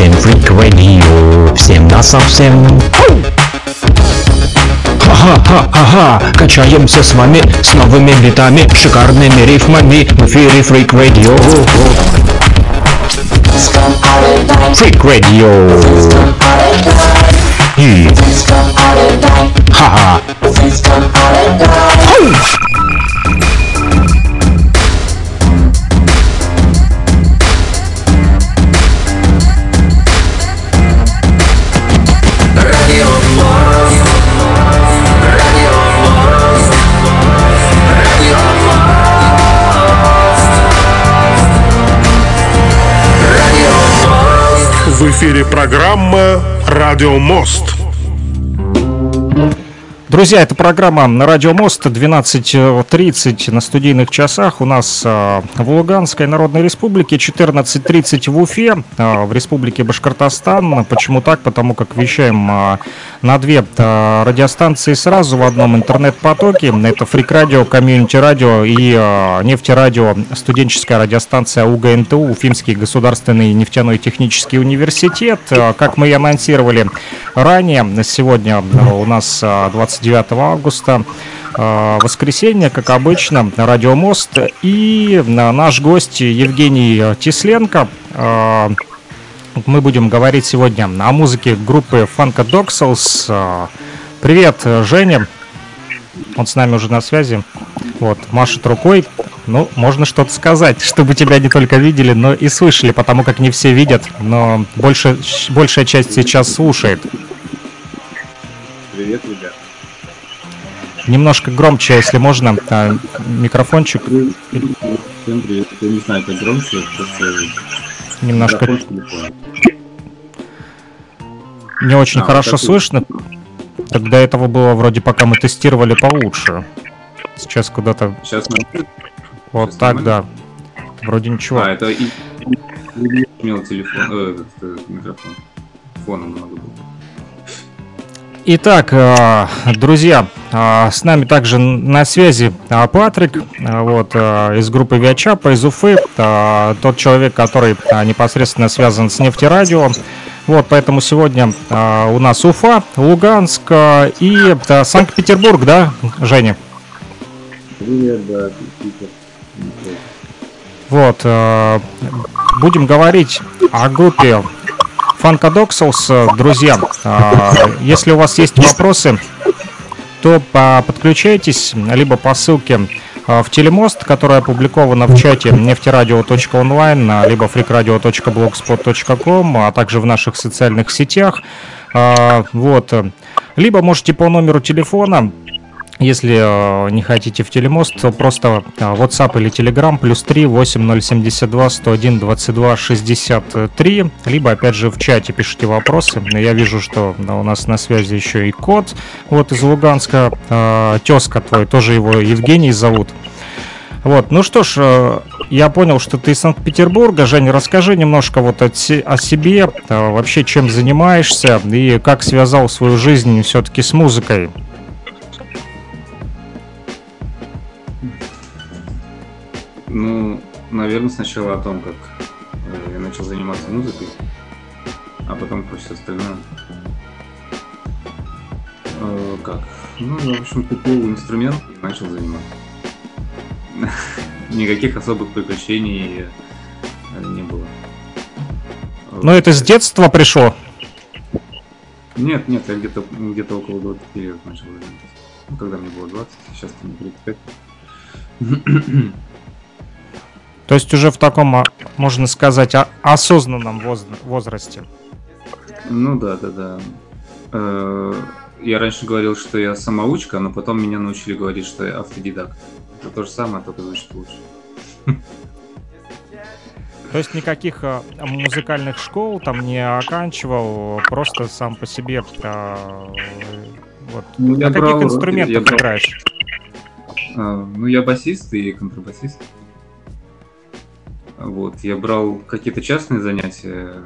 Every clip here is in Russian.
совсем фрик радио, всем на совсем. Ха-ха-ха-ха, качаемся с вами с новыми битами, шикарными рифмами в эфире Freak Radio. Freak Radio. И... Ха-ха. В эфире программа «Радио Мост». Друзья, это программа на Радио Мост 12.30 на студийных часах. У нас э, в Луганской Народной Республике 14.30 в Уфе, э, в Республике Башкортостан. Почему так? Потому как вещаем э, на две радиостанции сразу в одном интернет-потоке. Это Фрик Радио, Community Радио и э, Нефтерадио, студенческая радиостанция УГНТУ, Уфимский государственный нефтяной технический университет. Как мы и анонсировали ранее, сегодня у нас э, 20 29 августа, э, воскресенье, как обычно, Радио Мост. И наш гость Евгений Тисленко. Э, мы будем говорить сегодня о музыке группы Funkadoxals. Привет, Женя. Он с нами уже на связи. Вот, машет рукой. Ну, можно что-то сказать, чтобы тебя не только видели, но и слышали, потому как не все видят, но больше, большая часть сейчас слушает. Привет, ребят. Немножко громче, если можно, а, микрофончик. Всем привет. Я не знаю, как громче, просто Немножко не очень А, хорошо вот слышно. До этого было вроде пока мы тестировали получше. Сейчас куда-то Сейчас вот Сейчас так, да. Вроде ничего. А, это и... имел телефон, э, э, микрофон. Фоном много было. Итак, э, друзья, э, с нами также на связи э, Патрик, вот, из группы Виачапа, из Уфы, тот человек, который непосредственно связан с нефтерадио. Вот, поэтому сегодня у нас Уфа, Луганск и Санкт-Петербург, да, Женя? Привет, да, Питер. Вот, будем говорить о группе Funkadoxals, друзья. Э, если у вас есть вопросы, то по- подключайтесь либо по ссылке э, в телемост, которая опубликована в чате нефтерадио.онлайн, а, либо freakradio.blogspot.com, а также в наших социальных сетях. Э, Вот. Либо можете по номеру телефона если э, не хотите в телемост, то просто э, WhatsApp или Telegram плюс 3 8072 101 22 63. Либо опять же в чате пишите вопросы. Я вижу, что э, у нас на связи еще и кот вот из Луганска. Э, тезка твой, тоже его Евгений зовут. Вот, ну что ж, э, я понял, что ты из Санкт-Петербурга. Женя, расскажи немножко вот о, се- о себе, вообще чем занимаешься и как связал свою жизнь все-таки с музыкой. Ну, наверное, сначала о том, как э, я начал заниматься музыкой, а потом про все остальное. Э, как? Ну, в общем, купил инструмент и начал заниматься. Никаких особых приключений э, не было. Но это с детства пришло. Нет, нет, я где-то где-то около 20 лет начал заниматься. Ну, когда мне было 20, сейчас мне 35. То есть уже в таком, а, можно сказать, а- осознанном воз- возрасте. Ну да, да, да. Э, Я раньше говорил, что я самоучка, но потом меня научили говорить, что я автодидакт. Это то же самое, только звучит лучше. То есть никаких а, музыкальных школ там не оканчивал, просто сам по себе. а, вот. Ну, На каких брал инструментах я брал- играешь? А, Ну, я басист и контрабасист. Вот, я брал какие-то частные занятия,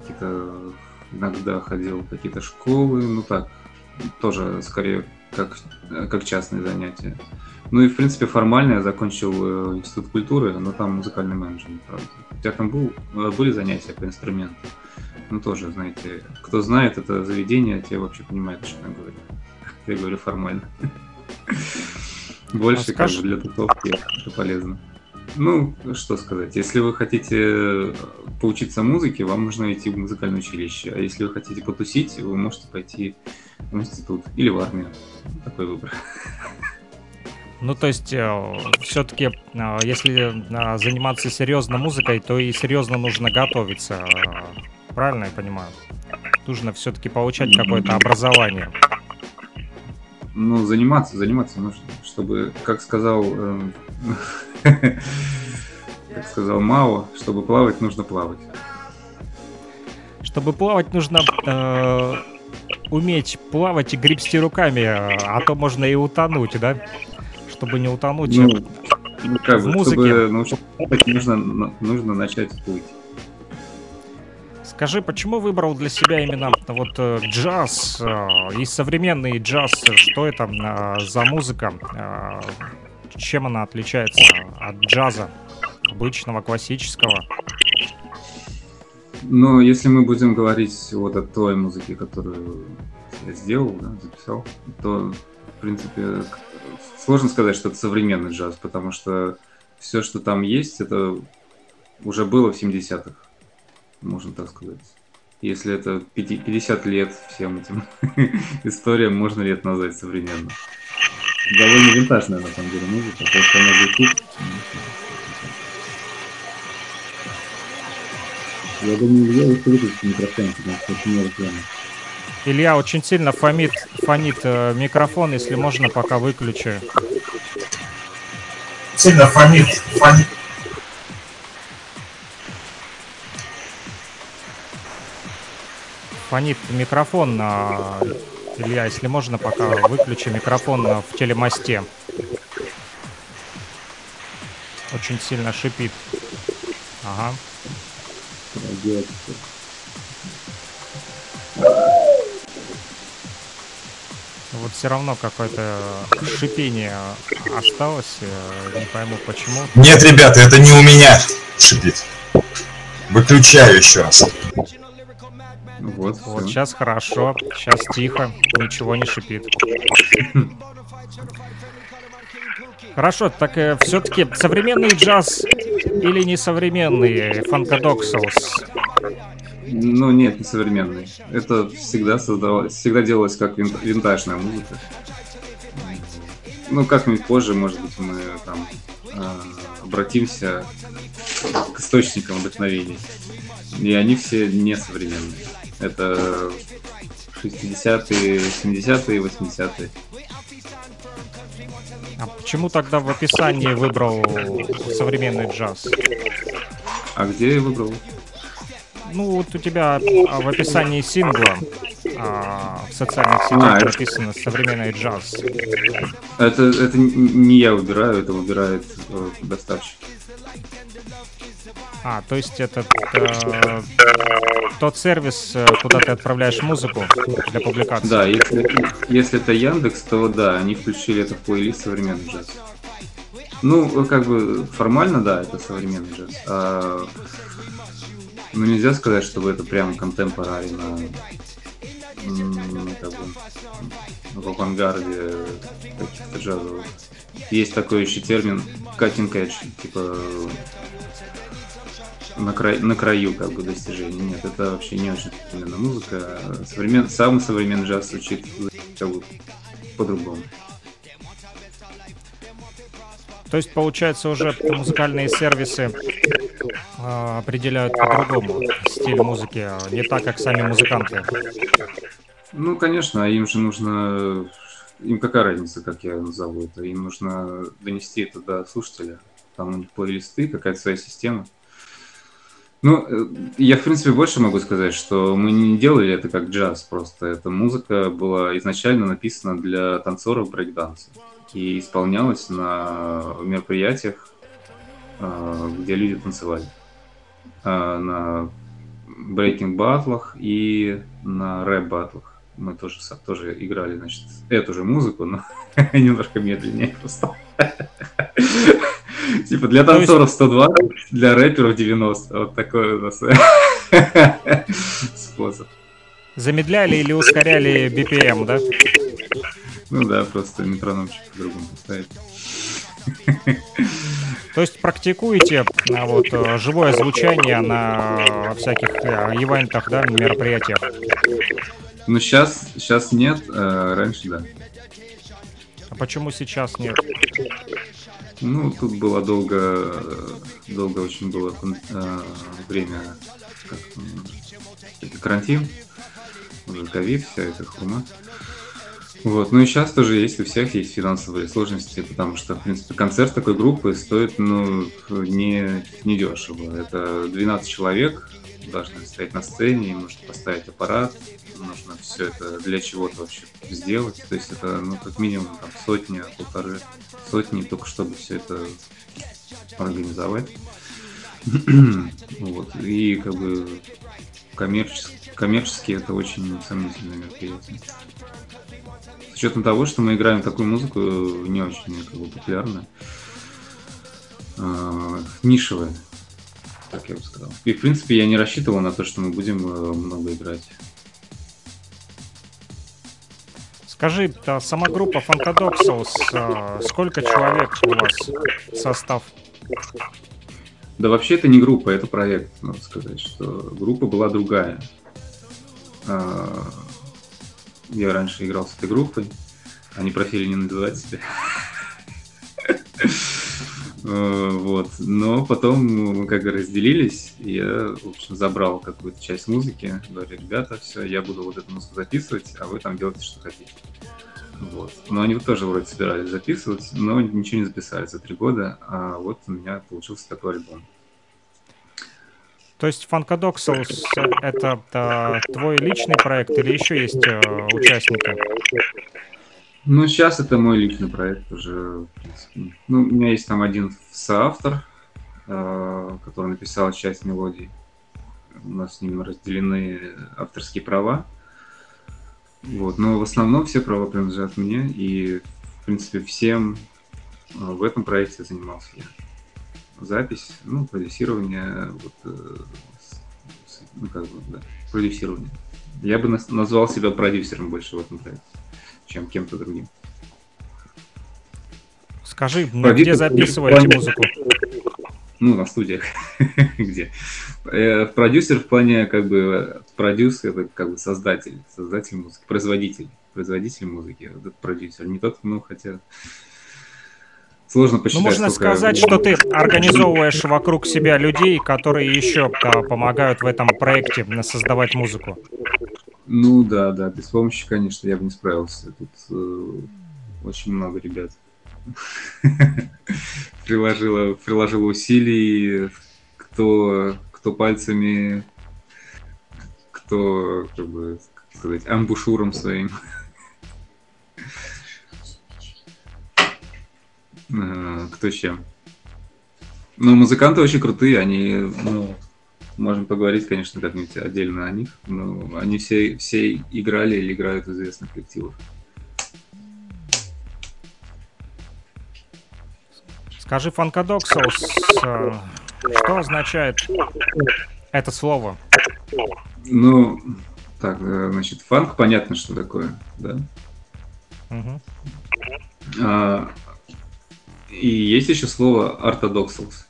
какие-то иногда ходил в какие-то школы, ну так, тоже скорее как, как частные занятия. Ну и, в принципе, формально я закончил э, институт культуры, но там музыкальный менеджмент, правда. У тебя там был, э, были занятия по инструменту? Ну, тоже, знаете, кто знает это заведение, те вообще понимают, что я говорю. Я говорю формально. Больше, как бы, для тусовки это полезно. Ну, что сказать, если вы хотите поучиться музыке, вам нужно идти в музыкальное училище. А если вы хотите потусить, вы можете пойти в институт или в армию. Такой выбор. Ну, то есть, э, все-таки, э, если э, заниматься серьезно музыкой, то и серьезно нужно готовиться. Э, правильно я понимаю? Нужно все-таки получать какое-то образование. Ну, заниматься, заниматься нужно, чтобы, как сказал, э, как сказал Мао, чтобы плавать, нужно плавать. Чтобы плавать, нужно э, уметь плавать и гребсти руками, а то можно и утонуть, да? Чтобы не утонуть. Ну, ну как в бы, музыке. Чтобы научиться плавать, нужно, нужно начать плыть. Скажи, почему выбрал для себя именно вот э, джаз э, и современный джаз? Что это за музыка? Чем она отличается от джаза обычного, классического? Ну, если мы будем говорить вот о той музыке, которую я сделал, да, записал, то, в принципе, сложно сказать, что это современный джаз, потому что все, что там есть, это уже было в 70-х можно так сказать. Если это 50 лет всем этим историям, можно ли это назвать современным? Довольно винтажная, на самом деле, музыка, то, что она звучит. Я думаю, я еще выключу микрофон, потому что очень много реклама. Илья очень сильно фонит, фонит э, микрофон, если можно, пока выключи. Сильно фонит, фонит. фонит микрофон. на Илья, если можно, пока выключи микрофон в телемосте. Очень сильно шипит. Ага. Вот все равно какое-то шипение осталось. Не пойму почему. Нет, ребята, это не у меня шипит. Выключаю еще раз. Вот, вот сейчас хорошо, сейчас тихо, ничего не шипит. Хорошо, так э, все-таки современный джаз или не современный фанкадоксалс? Ну нет, не современный. Это всегда создавалось, всегда делалось как винтажная музыка. Ну, как-нибудь позже, может быть, мы там э, обратимся к источникам вдохновений. И они все не современные. Это 60-е, 70-е, 80-е. А почему тогда в описании выбрал современный джаз? А где я выбрал? Ну, вот у тебя а, в описании сингла а, в социальных сетях а, написано «современный джаз». Это, это не я выбираю, это выбирает э, доставщик. А, то есть это э, тот сервис, э, куда ты отправляешь музыку для публикации? Да, если, если это Яндекс, то да, они включили это в плейлист современный джаз. Ну, как бы формально, да, это современный джаз. А, ну, нельзя сказать, чтобы это прям контемпорари на, как бы, в авангарде каких-то джазовых. Есть такой еще термин cutting edge, типа на, край, на краю как бы достижений. Нет, это вообще не очень современная музыка. Современ, самый современный джаз звучит как бы по-другому. То есть, получается, уже музыкальные сервисы э, определяют по-другому стиль музыки, а не так, как сами музыканты. Ну, конечно, им же нужно... Им какая разница, как я назову это? Им нужно донести это до слушателя. Там у них плейлисты, какая-то своя система. Ну, э, я, в принципе, больше могу сказать, что мы не делали это как джаз просто. Эта музыка была изначально написана для танцоров брейкданса и исполнялась на мероприятиях, э, где люди танцевали. Э, на брейкинг-батлах и на рэп-батлах. Мы тоже, тоже играли, значит, эту же музыку, но немножко медленнее просто. Типа для танцоров 120, для рэперов 90. Вот такой у нас способ. Замедляли или ускоряли BPM, да? Ну да, просто метрономчик по-другому поставить. То есть практикуете а, вот, э, живое звучание на всяких э, ивентах, да, мероприятиях? Ну сейчас, сейчас нет, а раньше да. А почему сейчас нет? Ну, тут было долго, долго очень было э, время, как, это карантин, уже ковид, вся эта хурма. Вот. Ну и сейчас тоже есть, у всех есть финансовые сложности, потому что, в принципе, концерт такой группы стоит, ну, не, не дешево. Это 12 человек должны стоять на сцене, им нужно поставить аппарат, нужно все это для чего-то вообще сделать. То есть это, ну, как минимум, там, сотни, полторы сотни, только чтобы все это организовать. вот. И, как бы, коммерчески, коммерчески это очень сомнительное мероприятие учетом того, что мы играем такую музыку не очень как бы, популярную, э, нишевая, так я бы сказал. И, в принципе, я не рассчитывал на то, что мы будем э, много играть. Скажи, а сама группа э, сколько человек у вас состав? Да вообще это не группа, это проект, надо сказать, что группа была другая. А, я раньше играл с этой группой. Они просили не называть себя. Э, вот. Но потом мы как бы разделились, и я, в общем, забрал какую-то часть музыки. Говорю, ребята, все, я буду вот эту музыку записывать, а вы там делайте, что хотите. Вот. Но они тоже вроде собирались записывать, но ничего не записали за три года, а вот у меня получился такой альбом. То есть Funkadocals — это а, твой личный проект или еще есть а, участники? Ну, сейчас это мой личный проект уже, Ну, у меня есть там один соавтор, э, который написал часть мелодий. У нас с ним разделены авторские права. Вот. Но в основном все права принадлежат мне, и, в принципе, всем в этом проекте занимался я запись, ну, продюсирование, вот, э, ну, как бы, да, продюсирование. Я бы назвал себя продюсером больше в этом проекте, чем кем-то другим. Скажи, ну, где записываете музыку? Ну, на студиях. где? Э, продюсер в плане, как бы, продюсер, это как бы создатель, создатель музыки, производитель, производитель музыки, этот продюсер. Не тот, ну, хотя Сложно посчитать. Ну, можно сказать, что ты организовываешь вокруг себя людей, которые еще да, помогают в этом проекте создавать музыку. Ну да, да, без помощи, конечно, я бы не справился. Тут э, очень много ребят приложила, приложила усилий, кто, кто пальцами, кто, как бы сказать, амбушюром своим. Э, кто чем. Ну, музыканты очень крутые, они, ну, можем поговорить, конечно, как-нибудь отдельно о них, но они все, все играли или играют в известных коллективах. Скажи, фанкадоксус, э, что означает это слово? Ну, так, э, значит, фанк понятно, что такое, да? Угу. А, и есть еще слово ортодоксалс.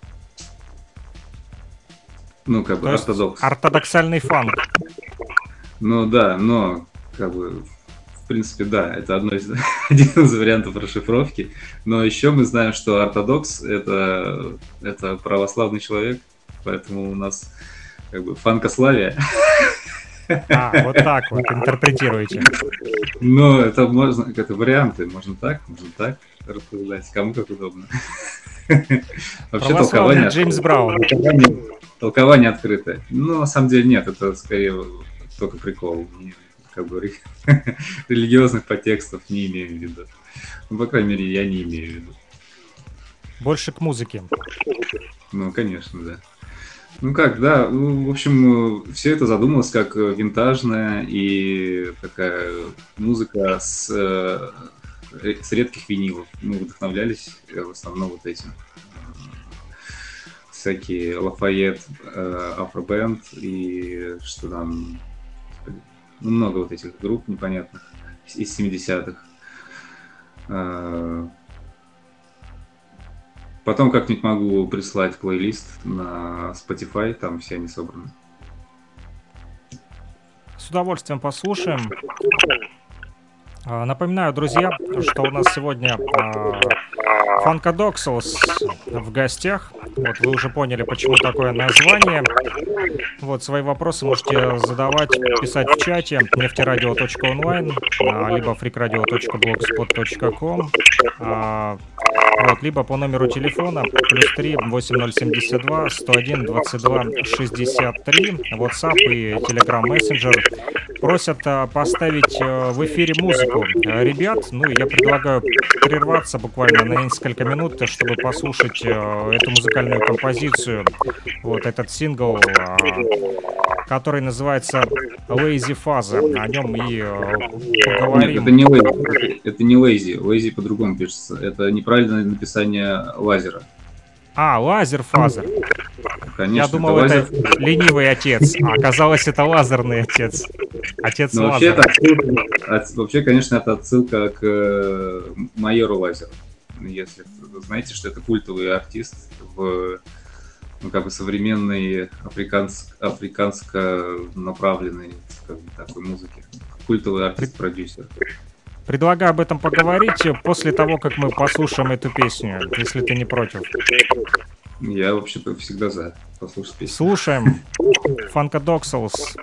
Ну, как бы, ортодокс. Ортодоксальный фанк. Ну да, но, как бы, в принципе, да, это одно из, один из вариантов расшифровки. Но еще мы знаем, что ортодокс это, это православный человек, поэтому у нас как бы фанкославия. А, вот так вот интерпретируете. Ну, это можно, это варианты, можно так, можно так рассуждать, кому как удобно. Вообще толкование... Джеймс Браун. Толкование, открытое. Ну, на самом деле нет, это скорее только прикол. как бы религиозных подтекстов не имею в виду. Ну, по крайней мере, я не имею в виду. Больше к музыке. Ну, конечно, да. Ну как, да, ну, в общем, все это задумалось как винтажная и такая музыка с, э, с редких винилов. Мы вдохновлялись э, в основном вот этим. всякие Лафайет, э, Афробенд и что там, ну, много вот этих групп непонятных из 70-х. Э, потом как-нибудь могу прислать плейлист на Spotify, там все они собраны. С удовольствием послушаем. А, напоминаю, друзья, что у нас сегодня Фанкадоксалс в гостях. Вот вы уже поняли, почему такое название. Вот свои вопросы можете задавать, писать в чате нефтерадио.онлайн, а, либо freakradio.blogspot.com. Вот, либо по номеру телефона плюс 3 8072 101 22 63 WhatsApp и Telegram Messenger просят а, поставить а, в эфире музыку ребят. Ну, я предлагаю прерваться буквально на несколько минут, чтобы послушать а, эту музыкальную композицию. Вот этот сингл, а, который называется Lazy Фаза. О нем и а, поговорим. Нет, это не Lazy. Это не Lazy. Lazy по-другому пишется. Это неправильное написание лазера. А, Lazer Father. Конечно, Я думал, это, лазер. это ленивый отец, а оказалось, это лазерный отец. Отец Но Ну, вообще, это отсылка- от- вообще, конечно, это отсылка к э, майору Лазеру. Если знаете, что это культовый артист в ну, как бы современной африканс, африканско направленной как бы, такой музыке. Культовый артист-продюсер. Предлагаю об этом поговорить после того, как мы послушаем эту песню, если ты не против. Я вообще-то всегда за послушать песню. Слушаем Funkadоxals.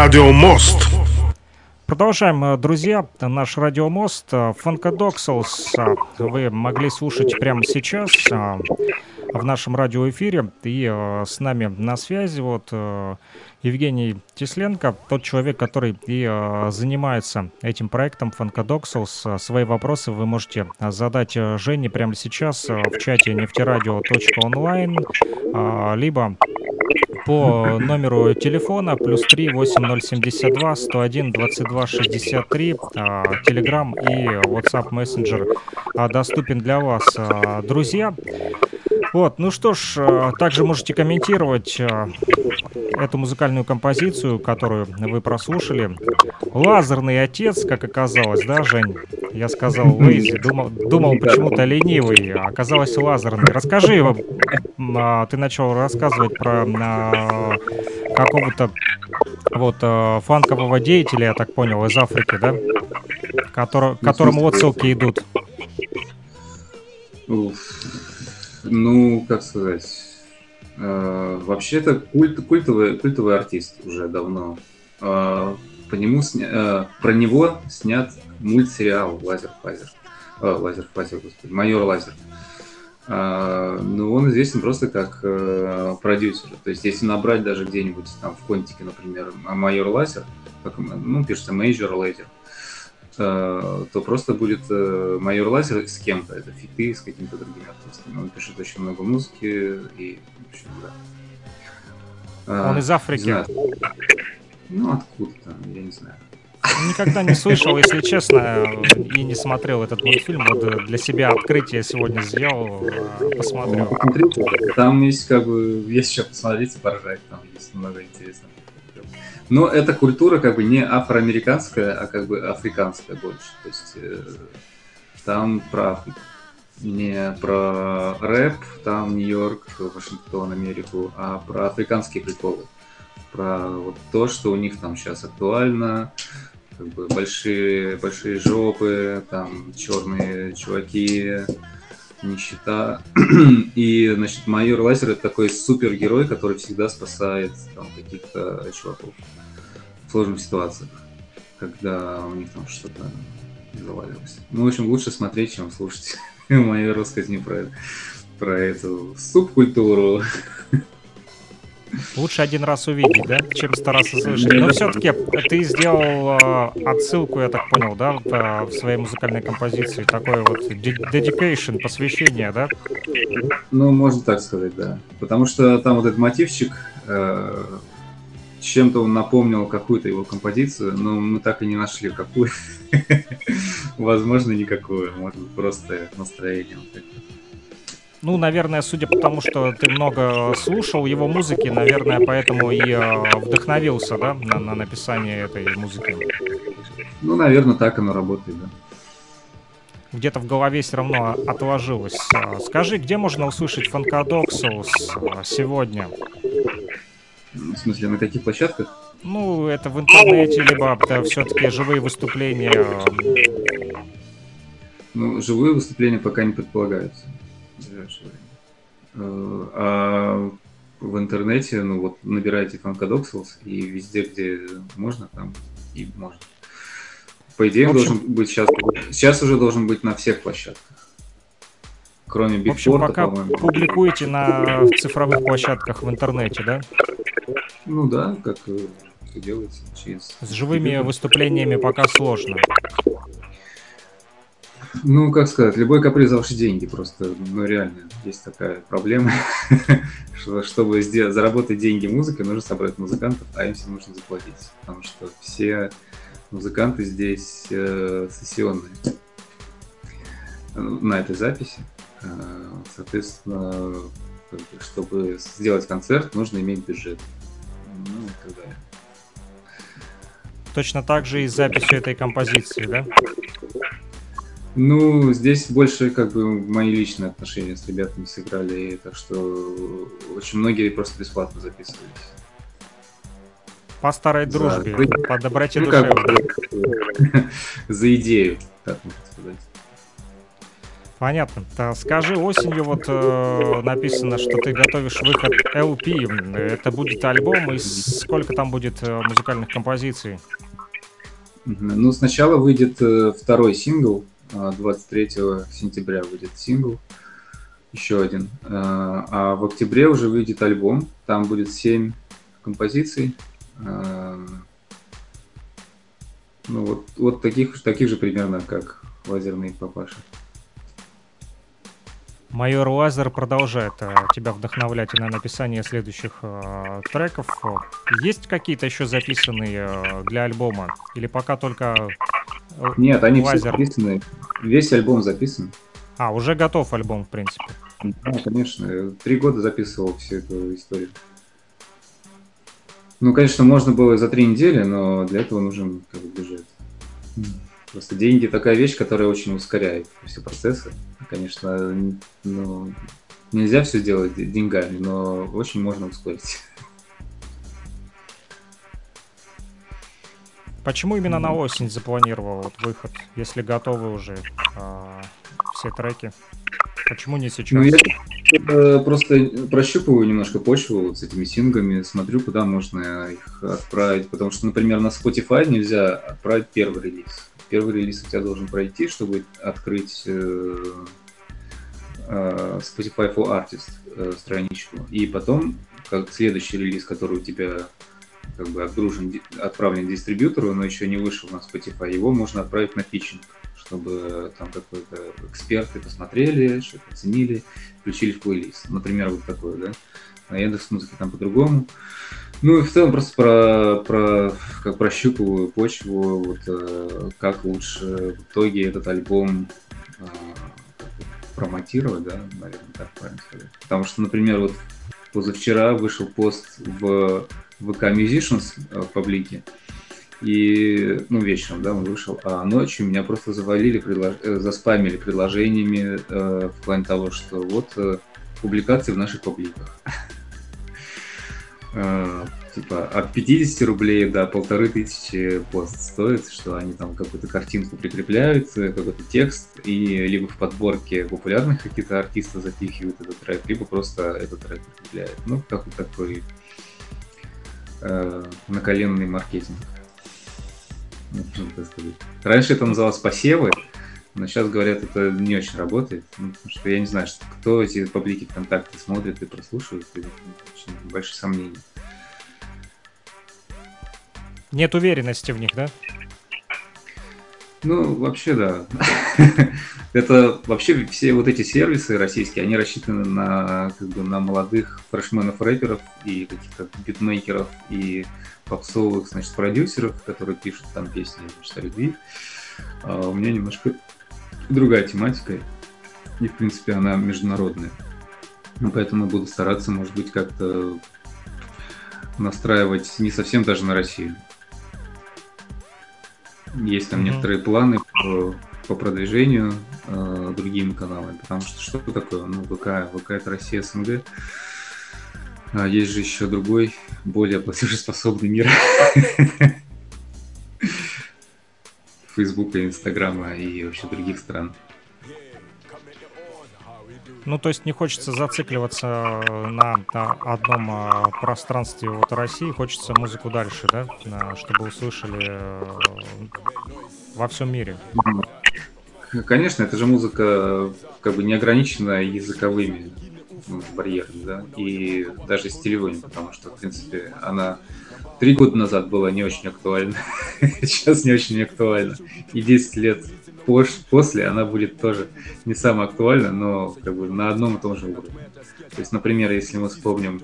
«Радио Мост». Продолжаем, э, друзья, наш радиомост. Э, Фанкодоксалс э, вы могли слушать прямо сейчас в нашем радиоэфире. И с нами на связи вот Евгений Тесленко, тот человек, который и занимается этим проектом Фанкодоксалс. Свои вопросы вы можете задать Жене прямо сейчас в чате нефтерадио.онлайн, либо по номеру телефона плюс 3 8072 101 22 63. Телеграм и WhatsApp а, доступен для вас, друзья. Вот, ну что ж, также можете комментировать эту музыкальную композицию, которую вы прослушали. Лазерный отец, как оказалось, да, Жень? Я сказал лейзи, думал, думал почему-то ленивый, а оказалось лазерный. Расскажи, а, ты начал рассказывать про а, какого-то вот а, фанкового деятеля, я так понял, из Африки, да? Который, которому отсылки идут. Ну, как сказать, вообще-то культ, культовый, культовый артист уже давно. Э, по нему сня, э, про него снят мультсериал Lazer Father. Э, Laser Father, господи, Майор Лазер. Э, ну, он известен просто как э, продюсер. То есть, если набрать даже где-нибудь там в контике, например, Майор Лазер, как, ну, пишется Major э, то просто будет э, Майор Лазер с кем-то, это фиты с какими-то другими артистами. Он пишет очень много музыки и, в общем, да. Он э, из Африки. Ну, откуда-то, я не знаю. Никогда не слышал, если честно, и не смотрел этот мультфильм. Вот для себя открытие сегодня сделал, э, посмотрел. Там есть как бы, есть еще посмотреть и поржать, там есть много интересного. Но эта культура как бы не афроамериканская, а как бы африканская больше. То есть э, там про не про рэп, там Нью-Йорк, Вашингтон, Америку, а про африканские приколы про вот то, что у них там сейчас актуально, как бы большие, большие жопы, там черные чуваки, нищета. И, значит, майор Лазер это такой супергерой, который всегда спасает там каких-то чуваков в сложных ситуациях, когда у них там что-то завалилось. Ну, в общем, лучше смотреть, чем слушать мои рассказни про, про эту субкультуру. Лучше один раз увидеть, да, чем сто раз услышать. Но все-таки ты сделал э, отсылку, я так понял, да, в, э, в своей музыкальной композиции. Такой вот dedication, посвящение, да? Ну, можно так сказать, да. Потому что там вот этот мотивчик, э, чем-то он напомнил какую-то его композицию, но мы так и не нашли какую. Возможно, никакую. Может быть, просто настроение. Вот ну, наверное, судя по тому, что ты много слушал его музыки, наверное, поэтому и э, вдохновился, да, на, на написание этой музыки. Ну, наверное, так оно работает, да. Где-то в голове все равно отложилось. А, скажи, где можно услышать Фанкадоксус а, сегодня? В смысле, на каких площадках? Ну, это в интернете, либо это все-таки живые выступления. Ну, живые выступления пока не предполагаются ближайшее время. Э, а в интернете, ну вот, набираете Funkadocils, и везде, где можно, там и можно. По идее, общем, должен быть сейчас, сейчас уже должен быть на всех площадках. Кроме Бигпорта, В общем, пока публикуете на цифровых площадках в интернете, да? Ну да, как это делается через... С живыми выступлениями пока сложно. Ну, как сказать, любой каприз за ваши деньги просто, ну, реально, есть такая проблема, что чтобы сделать, заработать деньги музыкой, нужно собрать музыкантов, а им всем нужно заплатить, потому что все музыканты здесь э, сессионные на этой записи. Э, соответственно, чтобы сделать концерт, нужно иметь бюджет. Ну, и так далее. Точно так же и с записью этой композиции, да? Ну, здесь больше как бы мои личные отношения с ребятами сыграли, так что очень многие просто бесплатно записывались. По старой дружбе, За... по доброте ну, душевной. Как, за идею, так можно сказать. Понятно. Да, скажи, осенью вот э, написано, что ты готовишь выход LP. Это будет альбом, и сколько там будет э, музыкальных композиций? Ну, сначала выйдет э, второй сингл, 23 а, сентября выйдет сингл, еще один. Э, а в октябре уже выйдет альбом, там будет 7 композиций. Э, ну, вот, вот таких, таких же примерно, как лазерный папаша. Майор Лазер продолжает э, тебя вдохновлять на написание следующих э, треков. Есть какие-то еще записанные э, для альбома? Или пока только э, Нет, они Лазер? все записаны. Весь альбом записан. А, уже готов альбом, в принципе. Да, конечно. Три года записывал всю эту историю. Ну, конечно, можно было за три недели, но для этого нужен как бы бюджет. Просто деньги такая вещь, которая очень ускоряет все процессы. Конечно, ну, нельзя все делать деньгами, но очень можно ускорить. Почему именно на осень запланировал вот выход, если готовы уже э, все треки? Почему не сейчас? Ну, я просто прощупываю немножко почву вот с этими синглами, смотрю, куда можно их отправить, потому что, например, на Spotify нельзя отправить первый релиз первый релиз у тебя должен пройти, чтобы открыть э, э, Spotify for Artist э, страничку. И потом, как следующий релиз, который у тебя как бы отгружен, отправлен дистрибьютору, но еще не вышел на Spotify, его можно отправить на питчинг, чтобы там какой-то эксперты посмотрели, что-то оценили, включили в плейлист. Например, вот такое, да. На Яндекс музыке там по-другому. Ну и в целом просто про, про как прощупываю почву, вот э, как лучше в итоге этот альбом э, промотировать, да, наверное, так правильно сказать. Потому что, например, вот позавчера вышел пост в ВК Musicians э, в паблике, и, ну, вечером, да, он вышел, а ночью меня просто завалили, предлож... Э, заспамили предложениями э, в плане того, что вот э, публикации в наших пабликах. Э, типа от 50 рублей до полторы тысячи пост стоит, что они там какую-то картинку прикрепляют, какой-то текст, и либо в подборке популярных каких-то артистов запихивают этот трек, либо просто этот трек прикрепляют. Ну, какой такой э, наколенный маркетинг. Ну, Раньше это называлось посевы, но сейчас говорят, это не очень работает, ну, потому что я не знаю, что, кто эти паблики ВКонтакте смотрит и прослушивает, это очень большие сомнения. Нет уверенности в них, да? Ну, вообще, да. Это вообще все вот эти сервисы российские, они рассчитаны на, как бы, на молодых фрешменов-рэперов и каких-то битмейкеров и попсовых, значит, продюсеров, которые пишут там песни о любви. А у меня немножко другая тематика, и, в принципе, она международная. Ну, поэтому буду стараться, может быть, как-то настраивать не совсем даже на Россию. Есть там mm-hmm. некоторые планы по, по продвижению э, другими каналами, потому что что такое? Ну, ВК, ВК это Россия СНГ. А есть же еще другой, более платежеспособный мир. Фейсбука, Инстаграма и вообще других стран. Ну, то есть не хочется зацикливаться на, на одном а, пространстве вот России, хочется музыку дальше, да, чтобы услышали э, во всем мире. Конечно, это же музыка как бы не ограничена языковыми барьерами, да, и даже стилевыми, потому что, в принципе, она три года назад была не очень актуальна, сейчас не очень актуальна, и 10 лет после она будет тоже не самая актуальна, но как бы на одном и том же уровне. То есть, например, если мы вспомним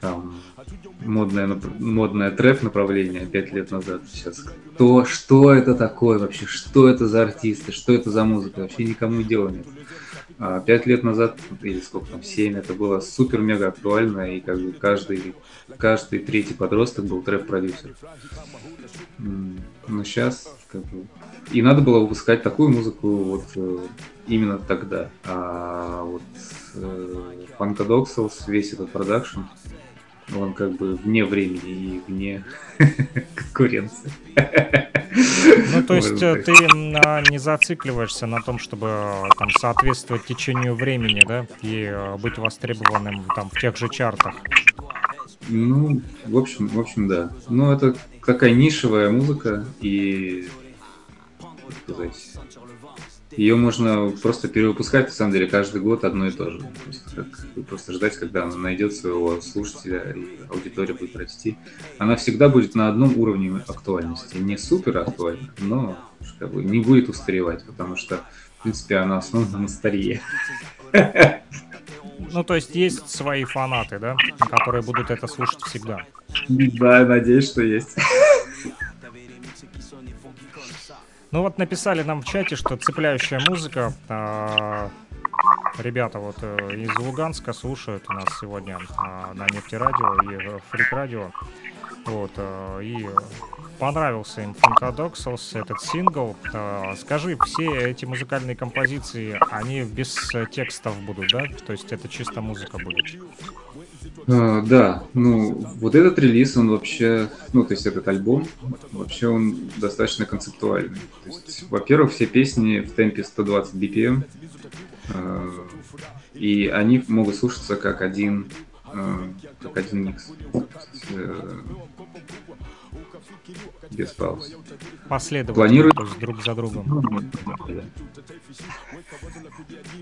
там, модное, модное трэп направление пять лет назад, сейчас то, что это такое вообще, что это за артисты, что это за музыка, вообще никому дела нет. А пять лет назад, или сколько там, семь, это было супер-мега актуально, и как бы каждый, каждый третий подросток был трэп-продюсер. Но сейчас как бы, и надо было выпускать такую музыку вот э, именно тогда. А вот э, Funkadоxals, весь этот продакшн, Он как бы вне времени и вне конкуренции. Ну, то есть э, ты не зацикливаешься на том, чтобы э, там соответствовать течению времени, да, и э, быть востребованным там в тех же чартах. Ну, в общем, в общем, да. Ну, это такая нишевая музыка, и, сказать, ее можно просто перевыпускать, на самом деле, каждый год одно и то же. То есть, как, просто ждать, когда она найдет своего слушателя и аудитория будет расти. Она всегда будет на одном уровне актуальности. Не супер актуальна, но как бы, не будет устаревать, потому что, в принципе, она основана на старее. Ну, то есть есть свои фанаты, да, которые будут это слушать всегда. Да, надеюсь, что есть. Ну вот написали нам в чате, что цепляющая музыка. А, ребята вот э, из Луганска слушают у нас сегодня а, на нефтерадио и фрик радио. Вот, э, и понравился им Funkadexos, этот сингл. Э, скажи, все эти музыкальные композиции, они без текстов будут, да? То есть это чисто музыка будет? А, да, ну вот этот релиз, он вообще, ну то есть этот альбом, вообще он достаточно концептуальный. То есть, во-первых, все песни в темпе 120 BPM, э, и они могут слушаться как один, э, как один микс. Э, без пауз. Последовательно, есть друг за другом. Ну.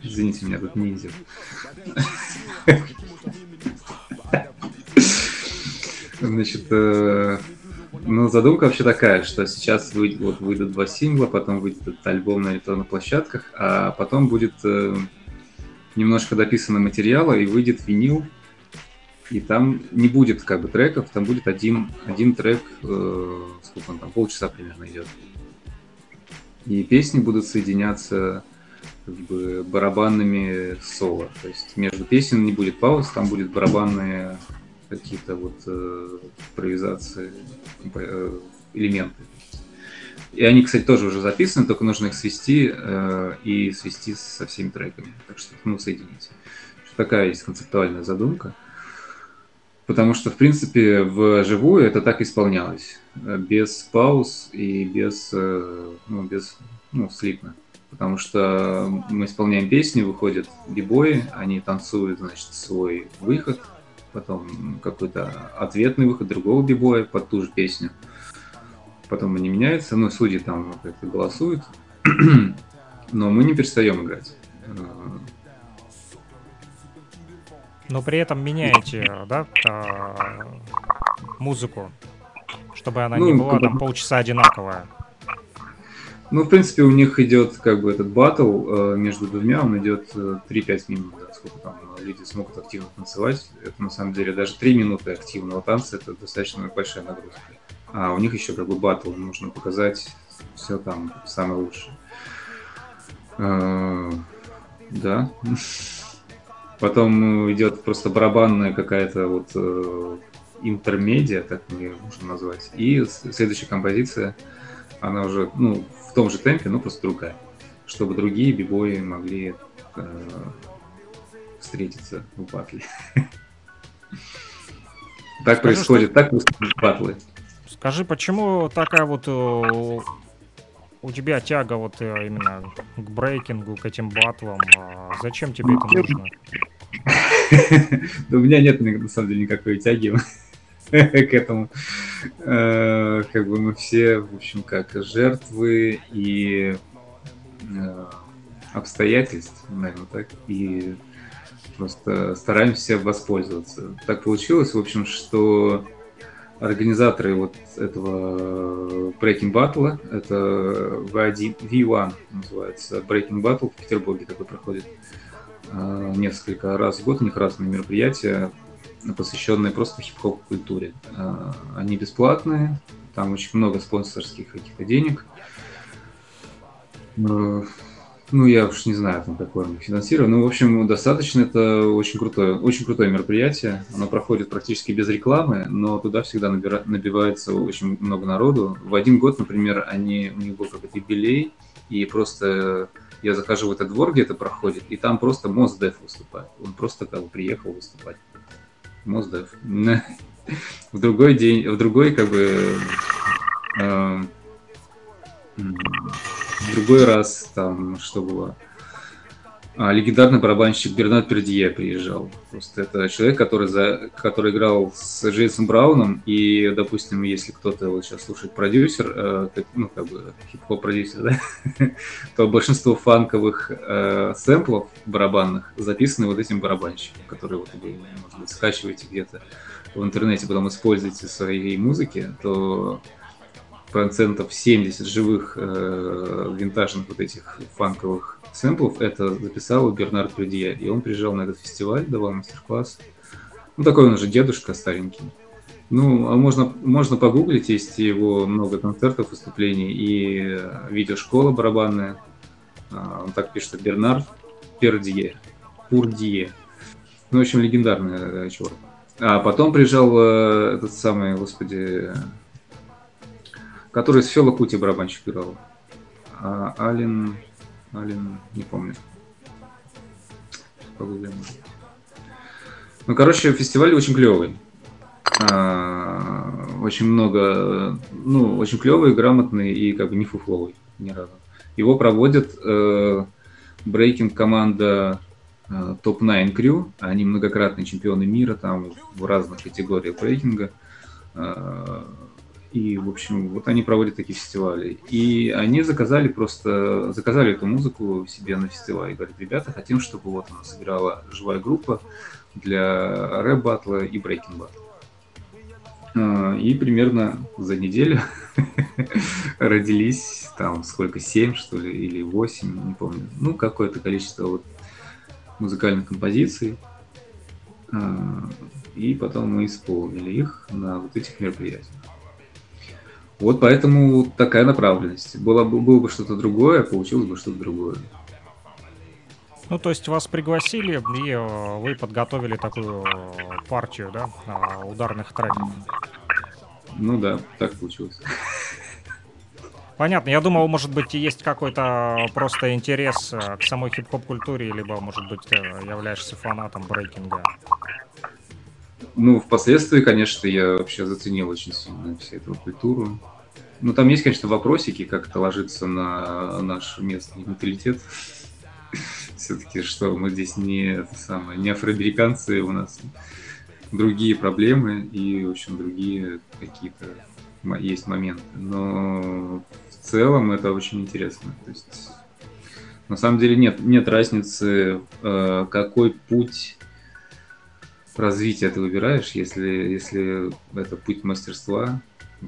Извините, меня тут ниндзя. Значит, э, ну, задумка вообще такая, что сейчас выйдет, вот, выйдут два сингла, потом выйдет альбом на электронных площадках, а потом будет э, немножко дописано материала и выйдет винил, и там не будет как бы треков, там будет один, один трек, э, сколько он там, полчаса примерно идет. И песни будут соединяться как бы барабанными соло. То есть между песен не будет пауз, там будет барабанные какие-то вот э, импровизации, э, элементы. И они, кстати, тоже уже записаны, только нужно их свести э, и свести со всеми треками. Так что, ну, соединить. Такая есть концептуальная задумка. Потому что, в принципе, в живую это так исполнялось. Без пауз и без, э, ну, без ну, слипно. Потому что мы исполняем песни, выходят бибои, они танцуют, значит, свой выход – потом какой-то ответный выход другого бибоя под ту же песню. Потом они меняются, ну, судьи там как-то голосуют, но мы не перестаем играть. Но при этом меняете, да, а, музыку, чтобы она ну, не была там полчаса одинаковая. Ну, в принципе, у них идет как бы этот батл э, между двумя, он идет э, 3-5 минут, да, сколько там э, люди смогут активно танцевать. Это на самом деле даже 3 минуты активного танца это достаточно большая нагрузка. А у них еще как бы батл, нужно показать все там самое лучшее. Э, да. Потом идет просто барабанная какая-то вот э, интермедиа, так мы ее можем назвать. И следующая композиция, она уже, ну, том же темпе, но просто другая. Чтобы другие бибои могли э, встретиться в батле. Так происходит, так происходят батлы. Скажи, почему такая вот э, у тебя тяга вот э, именно к брейкингу, к этим батлам? А зачем тебе это нужно? У меня нет на самом деле никакой тяги. к этому. Э, как бы мы все, в общем, как жертвы и обстоятельств, наверное, так, и просто стараемся воспользоваться. Так получилось, в общем, что организаторы вот этого Breaking Battle, это V1, V1 называется, Breaking Battle в Петербурге такой проходит э, несколько раз в год, у них разные мероприятия, посвященные просто хип-хоп культуре. А, они бесплатные, там очень много спонсорских каких-то денег. Ну, я уж не знаю, там, какое оно финансирование. Ну, в общем, достаточно это очень крутое, очень крутое мероприятие. Оно проходит практически без рекламы, но туда всегда набира, набивается очень много народу. В один год, например, они, у них был какой-то юбилей, и просто я захожу в этот двор, где это проходит, и там просто Мосдев выступает. Он просто как бы приехал выступать. Моздев. В другой день, в другой как бы э, в другой раз там что было а, легендарный барабанщик Бернард Пердье приезжал. Просто это человек, который, за, который играл с Джейсом Брауном, и, допустим, если кто-то вот сейчас слушает продюсер, э, ну, как бы хип-хоп продюсер, да, то большинство фанковых э, сэмплов барабанных записаны вот этим барабанщиком, который вот вы, может быть, скачиваете где-то в интернете, потом используете в своей музыке, то процентов 70 живых э, винтажных вот этих фанковых сэмплов это записал Бернард Прюдье. И он приезжал на этот фестиваль, давал мастер-класс. Ну, такой он уже дедушка старенький. Ну, а можно, можно погуглить, есть его много концертов, выступлений и видеошкола барабанная. А, он так пишет, Бернард Пердье. Пурдье. Ну, в общем, легендарный э, чувак. А потом приезжал э, этот самый, господи, который с Фела Кути барабанщик играл. А Ален... Ален... Не помню. Ну, короче, фестиваль очень клевый. А, очень много... Ну, очень клевый, грамотный и как бы не фуфловый ни разу. Его проводит э, брейкинг команда э, Top 9 Crew. Они многократные чемпионы мира там в разных категориях брейкинга. Э, и, в общем, вот они проводят такие фестивали. И они заказали просто, заказали эту музыку себе на фестиваль. И говорят, ребята, хотим, чтобы вот у нас играла живая группа для рэп-батла и брейкинг-батла. А, и примерно за неделю родились там сколько, семь что ли, или восемь, не помню. Ну, какое-то количество вот музыкальных композиций. А, и потом мы исполнили их на вот этих мероприятиях. Вот поэтому такая направленность. Было, было бы что-то другое, получилось бы что-то другое. Ну, то есть вас пригласили, и э, вы подготовили такую э, партию, да, э, ударных треков. Ну да, так получилось. Понятно. Я думал, может быть, есть какой-то просто интерес к самой хип-хоп культуре, либо, может быть, являешься фанатом брейкинга. Ну, впоследствии, конечно, я вообще заценил очень сильно всю эту культуру. Ну, там есть, конечно, вопросики, как это ложится на наш местный менталитет. Все-таки, что мы здесь не, самое, не афроамериканцы, у нас другие проблемы и, в общем, другие какие-то есть моменты. Но в целом это очень интересно. То есть, на самом деле нет, нет разницы, э, какой путь развития ты выбираешь, если, если это путь мастерства,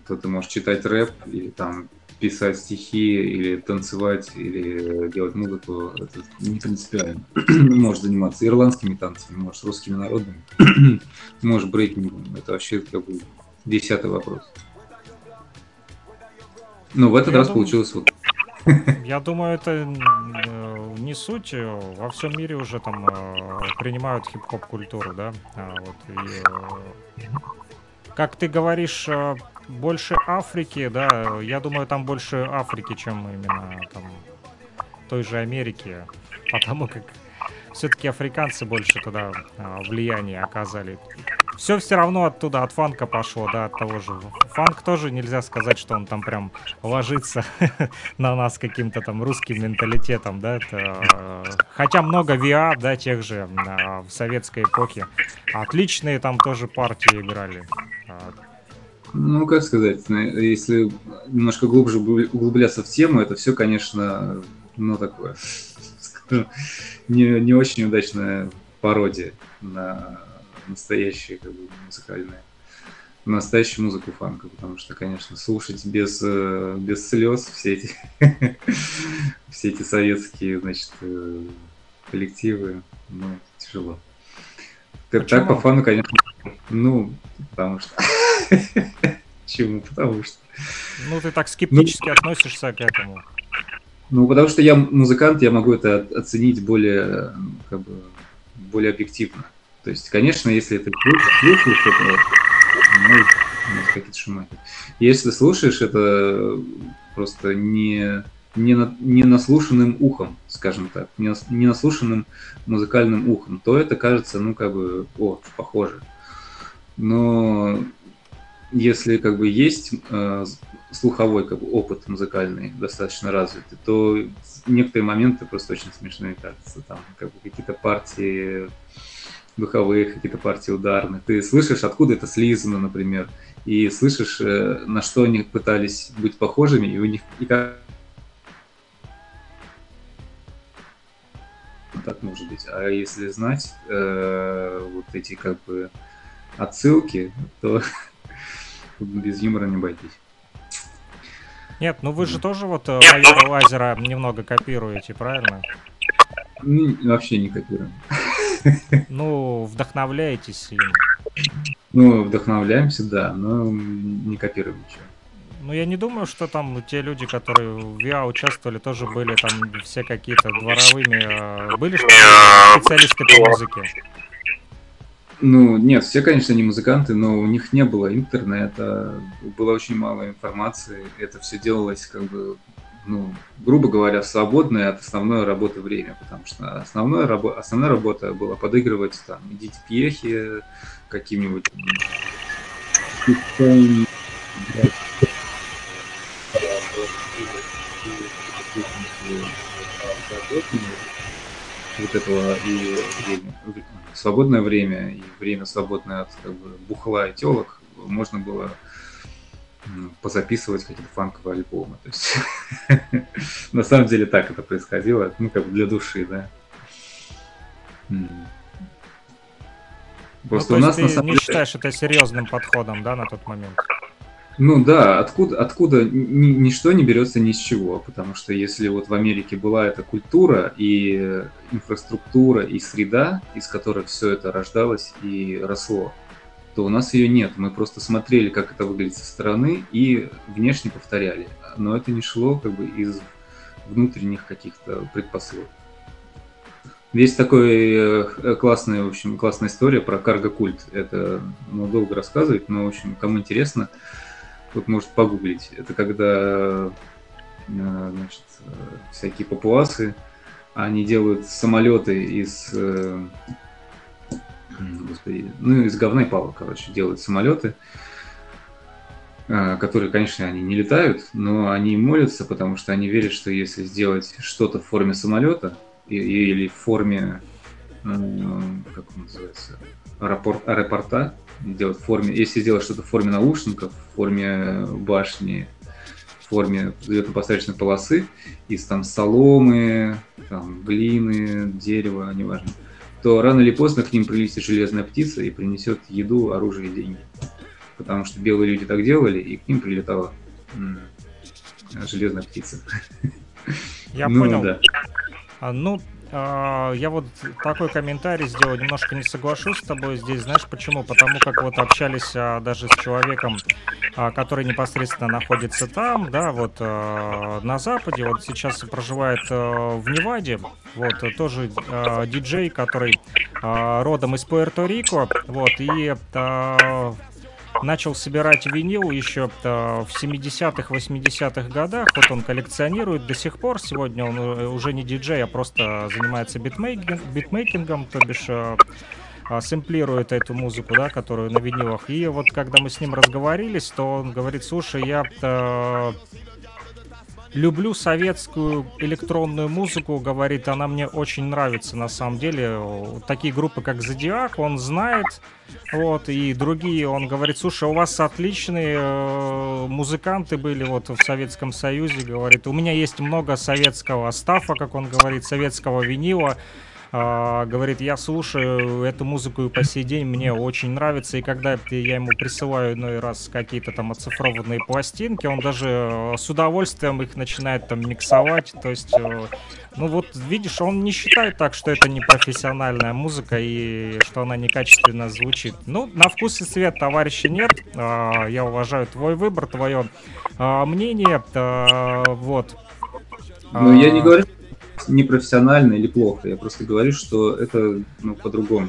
то ты можешь читать рэп или там писать стихи, или танцевать, или делать музыку, это не принципиально. можешь заниматься ирландскими танцами, можешь русскими народными, можешь брейкингом. Это вообще как бы десятый вопрос. Ну, в этот Я раз думаю... получилось вот я думаю, это не суть. Во всем мире уже там э, принимают хип-хоп культуру, да. А, вот, и, э, как ты говоришь, больше Африки, да. Я думаю, там больше Африки, чем именно там той же Америки. Потому как все-таки африканцы больше туда влияние оказали все все равно оттуда, от фанка пошло, да, от того же. Фанк тоже нельзя сказать, что он там прям ложится на нас каким-то там русским менталитетом, да, это, э, хотя много ВИА, да, тех же э, в советской эпохе. Отличные там тоже партии играли. А, ну, как сказать, если немножко глубже углубляться в тему, это все, конечно, ну, такое, не, не очень удачная пародия на настоящие как бы, музыкальные настоящую музыку фанка, потому что, конечно, слушать без, э, без слез все эти, все эти советские, значит, э, коллективы, ну, тяжело. Почему? Так по фану, конечно, ну, потому что... Почему? Потому что... Ну, ты так скептически ну, относишься к этому. Ну, потому что я музыкант, я могу это оценить более, как бы, более объективно. То есть, конечно, если ты слушаешь это, ну, какие-то шумы. Если слушаешь это просто не, не, на, не наслушанным ухом, скажем так, не, не наслушанным музыкальным ухом, то это кажется, ну, как бы, о, похоже. Но если как бы есть э, слуховой как бы, опыт музыкальный достаточно развитый, то некоторые моменты просто очень смешные кажутся. Там как бы какие-то партии духовых, какие-то партии ударных. Ты слышишь, откуда это слизано, например, и слышишь, э, на что они пытались быть похожими, и у них и как так может быть. А если знать э, вот эти как бы отсылки, то без юмора не обойтись. Нет, ну вы же тоже вот э, майора лазера немного копируете, правильно? Ну, вообще не копируем. Ну, вдохновляетесь им. Ну, вдохновляемся, да, но не копируем ничего. Ну, я не думаю, что там те люди, которые в ВИА участвовали, тоже были там все какие-то дворовыми, э, были специалисты по музыке. Ну, нет, все, конечно, не музыканты, но у них не было интернета, было очень мало информации, это все делалось как бы, ну, грубо говоря, свободное от основной работы время, потому что основная, рабо основная работа была подыгрывать там, идите пьехи каким-нибудь вот этого и время, свободное время и время свободное от как бы, бухла и телок можно было позаписывать какие-то фанковые альбомы. То есть на самом деле так это происходило, ну как бы для души, да. Просто ну, у нас ты на самом не деле... считаешь это серьезным подходом, да, на тот момент? Ну да, откуда, откуда ни, ничто не берется ни с чего, потому что если вот в Америке была эта культура и инфраструктура и среда, из которой все это рождалось и росло, то у нас ее нет. Мы просто смотрели, как это выглядит со стороны и внешне повторяли. Но это не шло как бы из внутренних каких-то предпосылок. Есть такой э, классная, в общем, классная история про карго-культ. Это ну, долго рассказывать, но, в общем, кому интересно, тут может погуглить. Это когда э, значит, всякие папуасы, они делают самолеты из, э, господи, ну, из говна и палок, короче, делают самолеты, э, которые, конечно, они не летают, но они молятся, потому что они верят, что если сделать что-то в форме самолета или в форме, как он называется, аэропорт, аэропорта, делать в форме, если сделать что-то в форме наушников, в форме башни, в форме взлетно-посадочной полосы, из там соломы, там, глины, дерева, неважно, то рано или поздно к ним прилетит железная птица и принесет еду, оружие и деньги. Потому что белые люди так делали, и к ним прилетала железная птица. Я ну, понял. Да. А, ну, я вот такой комментарий сделал, немножко не соглашусь с тобой здесь, знаешь почему? Потому как вот общались а, даже с человеком, а, который непосредственно находится там, да, вот а, на Западе, вот сейчас проживает а, в Неваде, вот, тоже а, диджей, который а, родом из Пуэрто-Рико, вот, и а, начал собирать винил еще в 70-х, 80-х годах. Вот он коллекционирует до сих пор. Сегодня он э, уже не диджей, а просто занимается битмейкинг, битмейкингом, то бишь э, сэмплирует эту музыку, да, которую на винилах. И вот когда мы с ним разговорились, то он говорит, слушай, я э, люблю советскую электронную музыку, говорит, она мне очень нравится на самом деле. Такие группы, как Зодиак, он знает, вот, и другие, он говорит, слушай, у вас отличные э, музыканты были вот в Советском Союзе, говорит, у меня есть много советского стафа, как он говорит, советского винила, а, говорит, я слушаю эту музыку и по сей день мне очень нравится, и когда я ему присылаю иной раз какие-то там оцифрованные пластинки, он даже э, с удовольствием их начинает там миксовать, то есть, э, ну вот видишь, он не считает так, что это не профессиональная музыка и что она некачественно звучит. Ну, на вкус и цвет товарища нет, а, я уважаю твой выбор, твое а, мнение, вот. Ну, я не говорю, непрофессионально или плохо. Я просто говорю, что это ну, по-другому.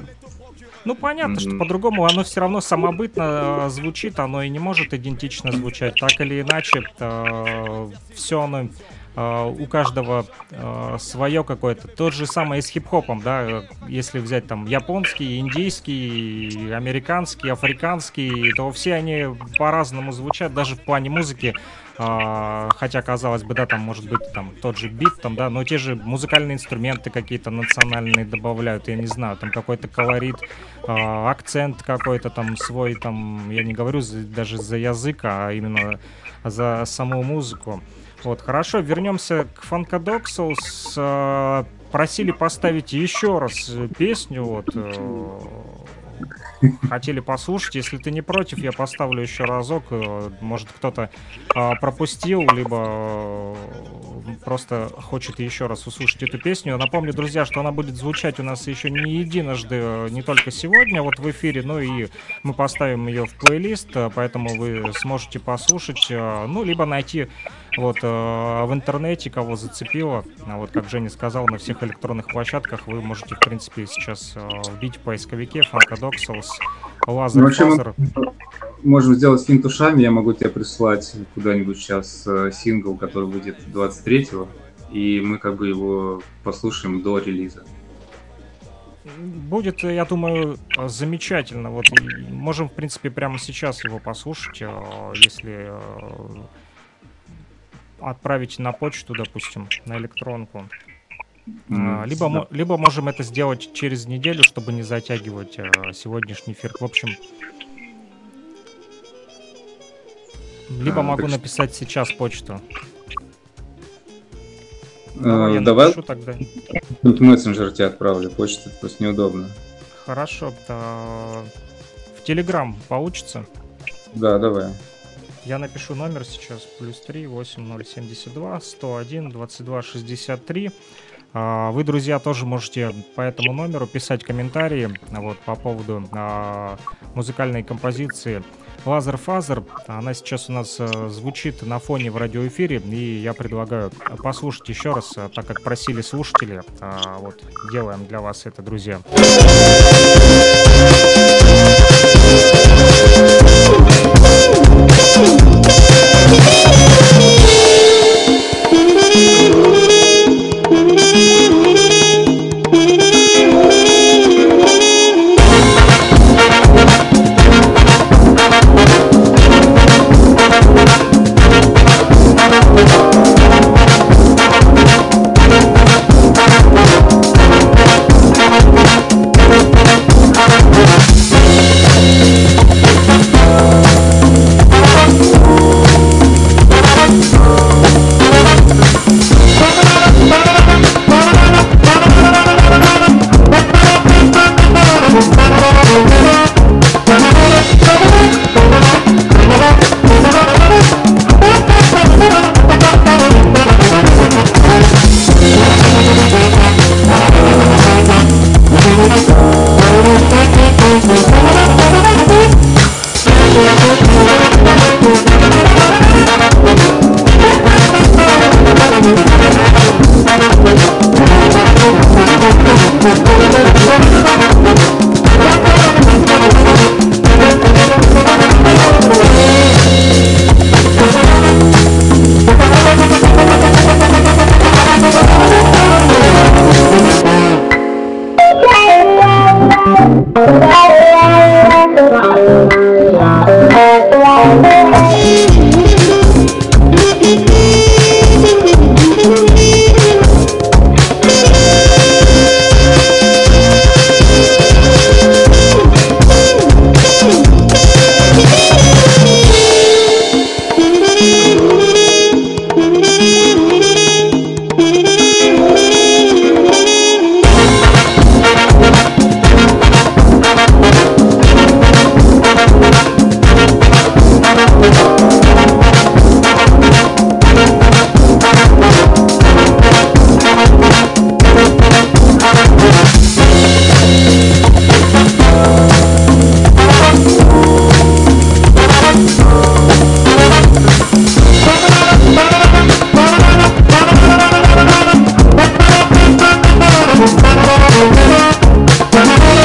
Ну, понятно, mm-hmm. что по-другому оно все равно самобытно э, звучит, оно и не может идентично звучать. Так или иначе, э, все оно э, у каждого э, свое какое-то. Тот же самое с хип-хопом, да, если взять там японский, индийский, американский, африканский, то все они по-разному звучат, даже в плане музыки. А, хотя, казалось бы, да, там может быть там тот же бит, там, да, но те же музыкальные инструменты какие-то национальные добавляют, я не знаю, там какой-то колорит, а, акцент какой-то там свой, там, я не говорю даже за язык, а именно за саму музыку. Вот, хорошо, вернемся к. А, просили поставить еще раз песню, вот, э, хотели послушать. Если ты не против, я поставлю еще разок. Э, может, кто-то э, пропустил, либо э, просто хочет еще раз услышать эту песню. Напомню, друзья, что она будет звучать у нас еще не единожды, э, не только сегодня вот в эфире, но и мы поставим ее в плейлист, э, поэтому вы сможете послушать, э, ну, либо найти вот в интернете кого зацепило, а вот как Женя сказал, на всех электронных площадках вы можете, в принципе, сейчас вбить в поисковике Funkadoxals, Laser, Father. Можем сделать финт ушами, я могу тебе прислать куда-нибудь сейчас э, сингл, который выйдет 23-го, и мы как бы его послушаем до релиза. Будет, я думаю, замечательно. Вот можем, в принципе, прямо сейчас его послушать, э, если э, отправить на почту, допустим, на электронку. А, Либо, Да. либо можем это сделать через неделю, чтобы не затягивать сегодняшний эфир. В общем, либо А, могу так написать сейчас почту. Э, Давай я Давай напишу тогда. тут мессенджер тебе отправлю, почта просто неудобно. Хорошо. да. В Телеграм получится? Да, давай. Я напишу номер сейчас. Плюс 3 8072 101 22 63. А, Вы, друзья, тоже можете по этому номеру писать комментарии а, вот, по поводу а, музыкальной композиции Laser Father. Она сейчас у нас э, звучит на фоне в радиоэфире, и я предлагаю послушать еще раз, э, так как просили слушатели. А, Вот, делаем для вас это, друзья. Thank Thank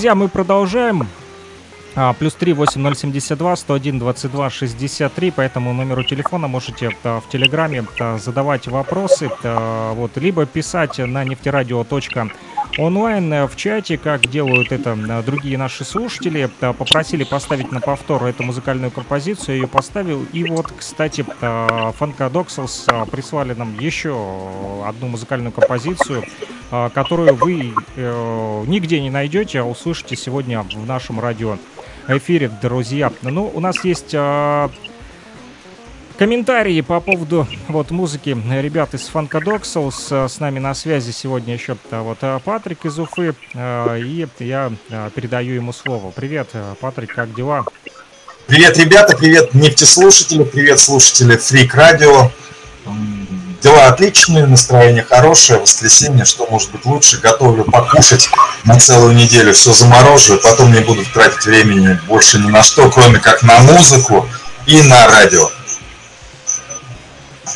друзья, мы продолжаем. А, плюс 3 8072 101 22 63 по этому номеру телефона можете а, в Телеграме а, задавать вопросы, а, вот, либо писать на нефтерадио.ру онлайн э, в чате, как делают это э, другие наши слушатели. Э, попросили поставить на повтор эту музыкальную композицию, ее поставил. И вот, кстати, Фанкадокселс прислали нам еще одну музыкальную композицию, которую вы нигде не найдете, а услышите сегодня в нашем радио эфире, друзья. Ну, у нас есть комментарии по поводу вот музыки ребят из Funkadog с, с нами на связи сегодня еще вот э, Патрик из Уфы, э, и я э, передаю ему слово. Привет, Патрик, как дела? Привет, ребята, привет нефтеслушатели, привет слушатели Фрик Радио. Дела отличные, настроение хорошее, воскресенье, что может быть лучше. Готовлю покушать на целую неделю, все замороживаю, потом не буду тратить времени больше ни на что, кроме как на музыку и на радио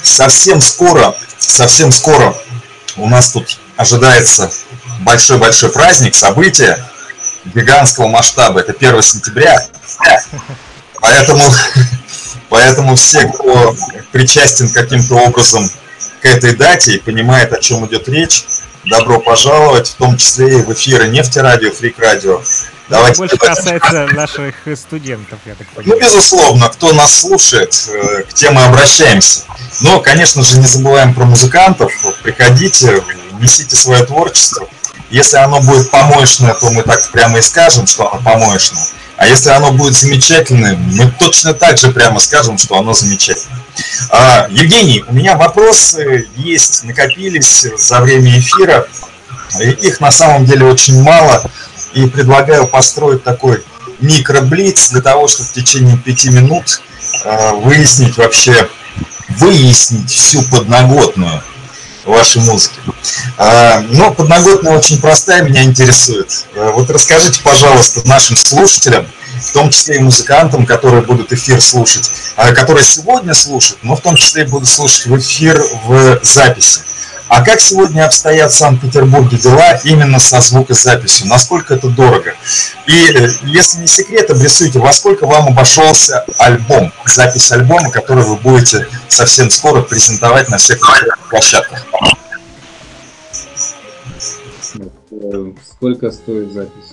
совсем скоро, совсем скоро у нас тут ожидается большой-большой праздник, событие гигантского масштаба. Это 1 сентября. Поэтому, поэтому все, кто причастен каким-то образом к этой дате и понимает, о чем идет речь, добро пожаловать, в том числе и в эфиры Нефтерадио, Фрик Радио. Давайте больше касается наших студентов, я так понимаю. Ну, безусловно, кто нас слушает, э, к тем мы обращаемся. Но, конечно же, не забываем про музыкантов. Приходите, несите свое творчество. Если оно будет помоечное, то мы так прямо и скажем, что оно помоечное. А если оно будет замечательным, мы точно так же прямо скажем, что оно замечательное. А, Евгений, у меня вопросы есть, накопились за время эфира. Их на самом деле очень мало. И предлагаю построить такой микроблиц для того, чтобы в течение пяти минут а, выяснить вообще, выяснить всю подноготную вашей музыки. А, но подноготная очень простая, меня интересует. А, вот расскажите, пожалуйста, нашим слушателям, в том числе и музыкантам, которые будут эфир слушать, которые сегодня слушают, но в том числе и будут слушать в эфир в записи. А как сегодня обстоят в Санкт-Петербурге дела именно со звукозаписью? Насколько это дорого? И э, если не секрет, обрисуйте, во сколько вам обошелся альбом, запись альбома, который вы будете совсем скоро презентовать на всех площадках? Сколько стоит запись?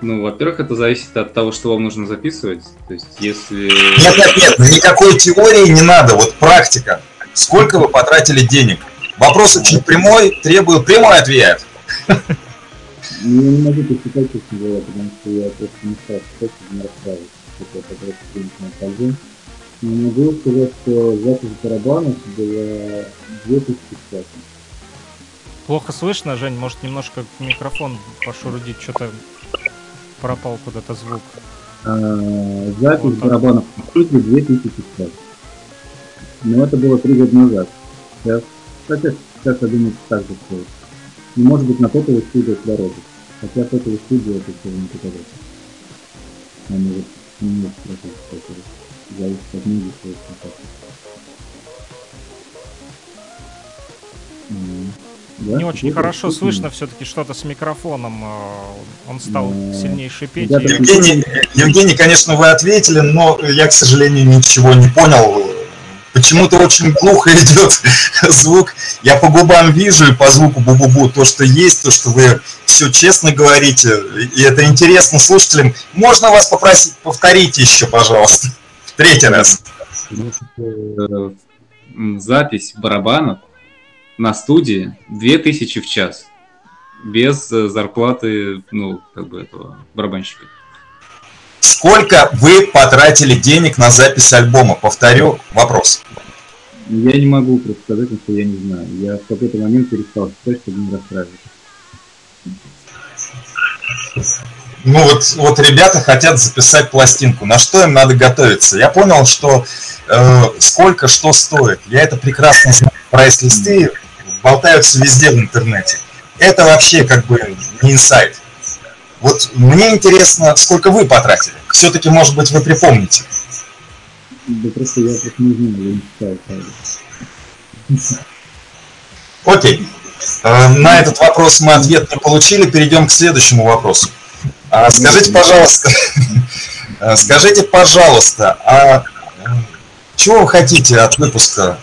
Ну, во-первых, это зависит от того, что вам нужно записывать. То есть, если... Нет, нет, нет, никакой теории не надо, вот практика. Сколько вы потратили денег? Вопрос очень прямой, требую прямой ответ. Ну, я не могу посчитать, честно говоря, потому что я просто не стал считать, не расстраиваться, что я потратил денег на коллег. Но могу сказать, что запись барабанов была 2050. Плохо слышно, Жень, может немножко микрофон пошурудить, что-то пропал куда-то звук. А, запись вот барабанов в 2050. Но это было три года назад. Сейчас, хотя сейчас я думаю, так же стоит. И может быть на тотовой студии дороже. Хотя тотовой студии это все не показать. Они вот не может процесс, зависит от многих своих контактов. Да? Не очень хорошо слышно все-таки что-то с микрофоном. Э, он стал сильнее шипеть. Евгений, Евгений, конечно, вы ответили, но я, к сожалению, ничего не понял. Почему-то очень глухо идет звук. Я по губам вижу и по звуку бу-бу-бу то, что есть, то, что вы все честно говорите. И это интересно слушателям. Можно вас попросить, повторите еще, пожалуйста, в третий раз. Запись барабанов на студии 2000 в час. Без э, зарплаты, ну, как бы этого барабанщика. Сколько вы потратили денег на запись альбома? Повторю вопрос. Я не могу просто сказать, что я не знаю. Я в какой-то момент перестал считать, чтобы не расстраиваться. Ну вот, вот ребята хотят записать пластинку. На что им надо готовиться? Я понял, что э, сколько что стоит. Я это прекрасно знаю. Прайс-листы болтаются везде в интернете. Это вообще как бы не инсайт. Вот мне интересно, сколько вы потратили. Все-таки, может быть, вы припомните. Да просто я просто не знаю, я не читаю Окей. Э, на этот вопрос мы ответ не получили. Перейдем к следующему вопросу. А, скажите, пожалуйста, скажите, пожалуйста, а чего вы хотите от выпуска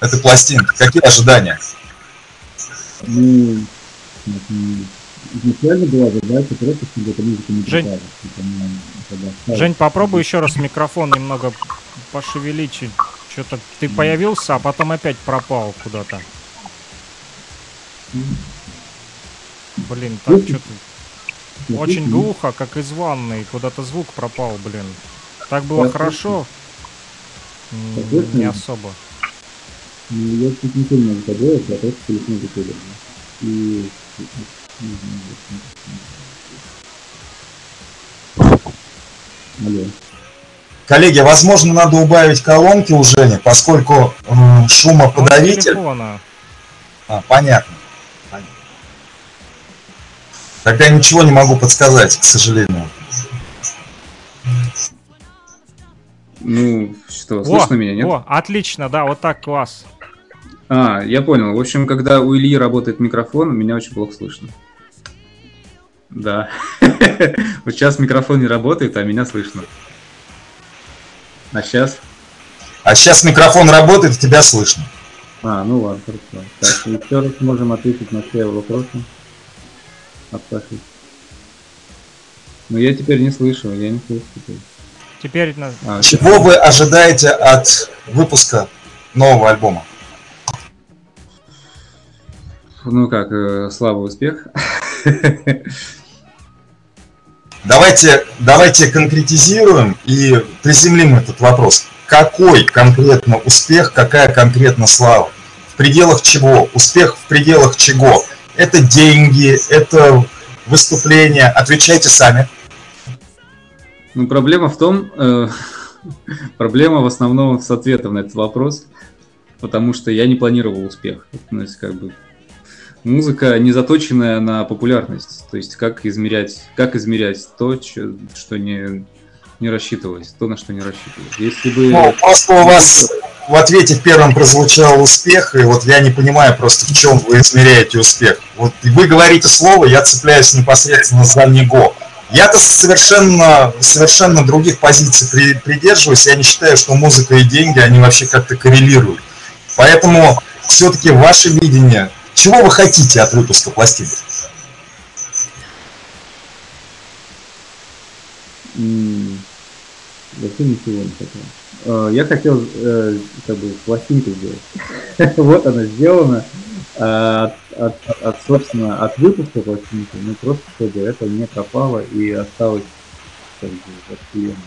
этой пластинки? Какие ожидания? Ну, изначально была задача просто, чтобы эта музыка не Жень. ставишь- Жень, попробуй еще раз микрофон немного пошевелить. Что-то ты появился, а потом опять пропал куда-то. Блин, Слышно? что-то очень глухо, как из ванной. Куда-то звук пропал, блин. Так было хорошо. Не особо. Ну, я чуть не сильно я просто телефон закрыл. И... Коллеги, возможно, надо убавить колонки у Жени, поскольку с шумоподавитель... А, понятно. Понятно. Тогда ничего не могу подсказать, к сожалению. Ну, что, О, слышно меня, нет? о, отлично, да, вот так класс. А, я понял. В общем, когда у Ильи работает микрофон, меня очень плохо слышно. Да. Вот сейчас микрофон не работает, а меня слышно. А сейчас? А сейчас микрофон работает, тебя слышно. А, ну ладно, хорошо. Так, еще раз можем ответить на все вопросы. От Саши. Ну, я теперь не слышу, я не слышу теперь. Теперь на- А, Чего вы ожидаете от выпуска нового альбома? ну как, э, слава, успех. Давайте, давайте конкретизируем и приземлим этот вопрос. Какой конкретно успех, какая конкретно слава? В пределах чего? Успех в пределах чего? Это деньги, это выступления. Отвечайте сами. Ну, проблема в том, э, проблема в основном с ответом на этот вопрос, потому что я не планировал успех. То есть, как бы, музыка не заточенная на популярность. То есть, как измерять, как измерять то, чё- что не, не рассчитывалось, то, на что не рассчитывалось. Если бы... Ну, просто у вас в ответе первым прозвучал успех, и вот я не понимаю просто, в чем вы измеряете успех. Вот вы говорите слово, я цепляюсь непосредственно за него. Я-то совершенно, совершенно других позиций при- придерживаюсь. Я не считаю, что музыка и деньги, они вообще как-то коррелируют. Поэтому все-таки ваше видение, чего вы хотите от выпуска пластинки? М, Вообще ничего не хотел. Э, Я хотел э, как бы пластинку сделать. Вот она сделана. А От, от- от, собственно, от выпуска пластинки, ну просто чтобы это не пропало и осталось как бы от клиента.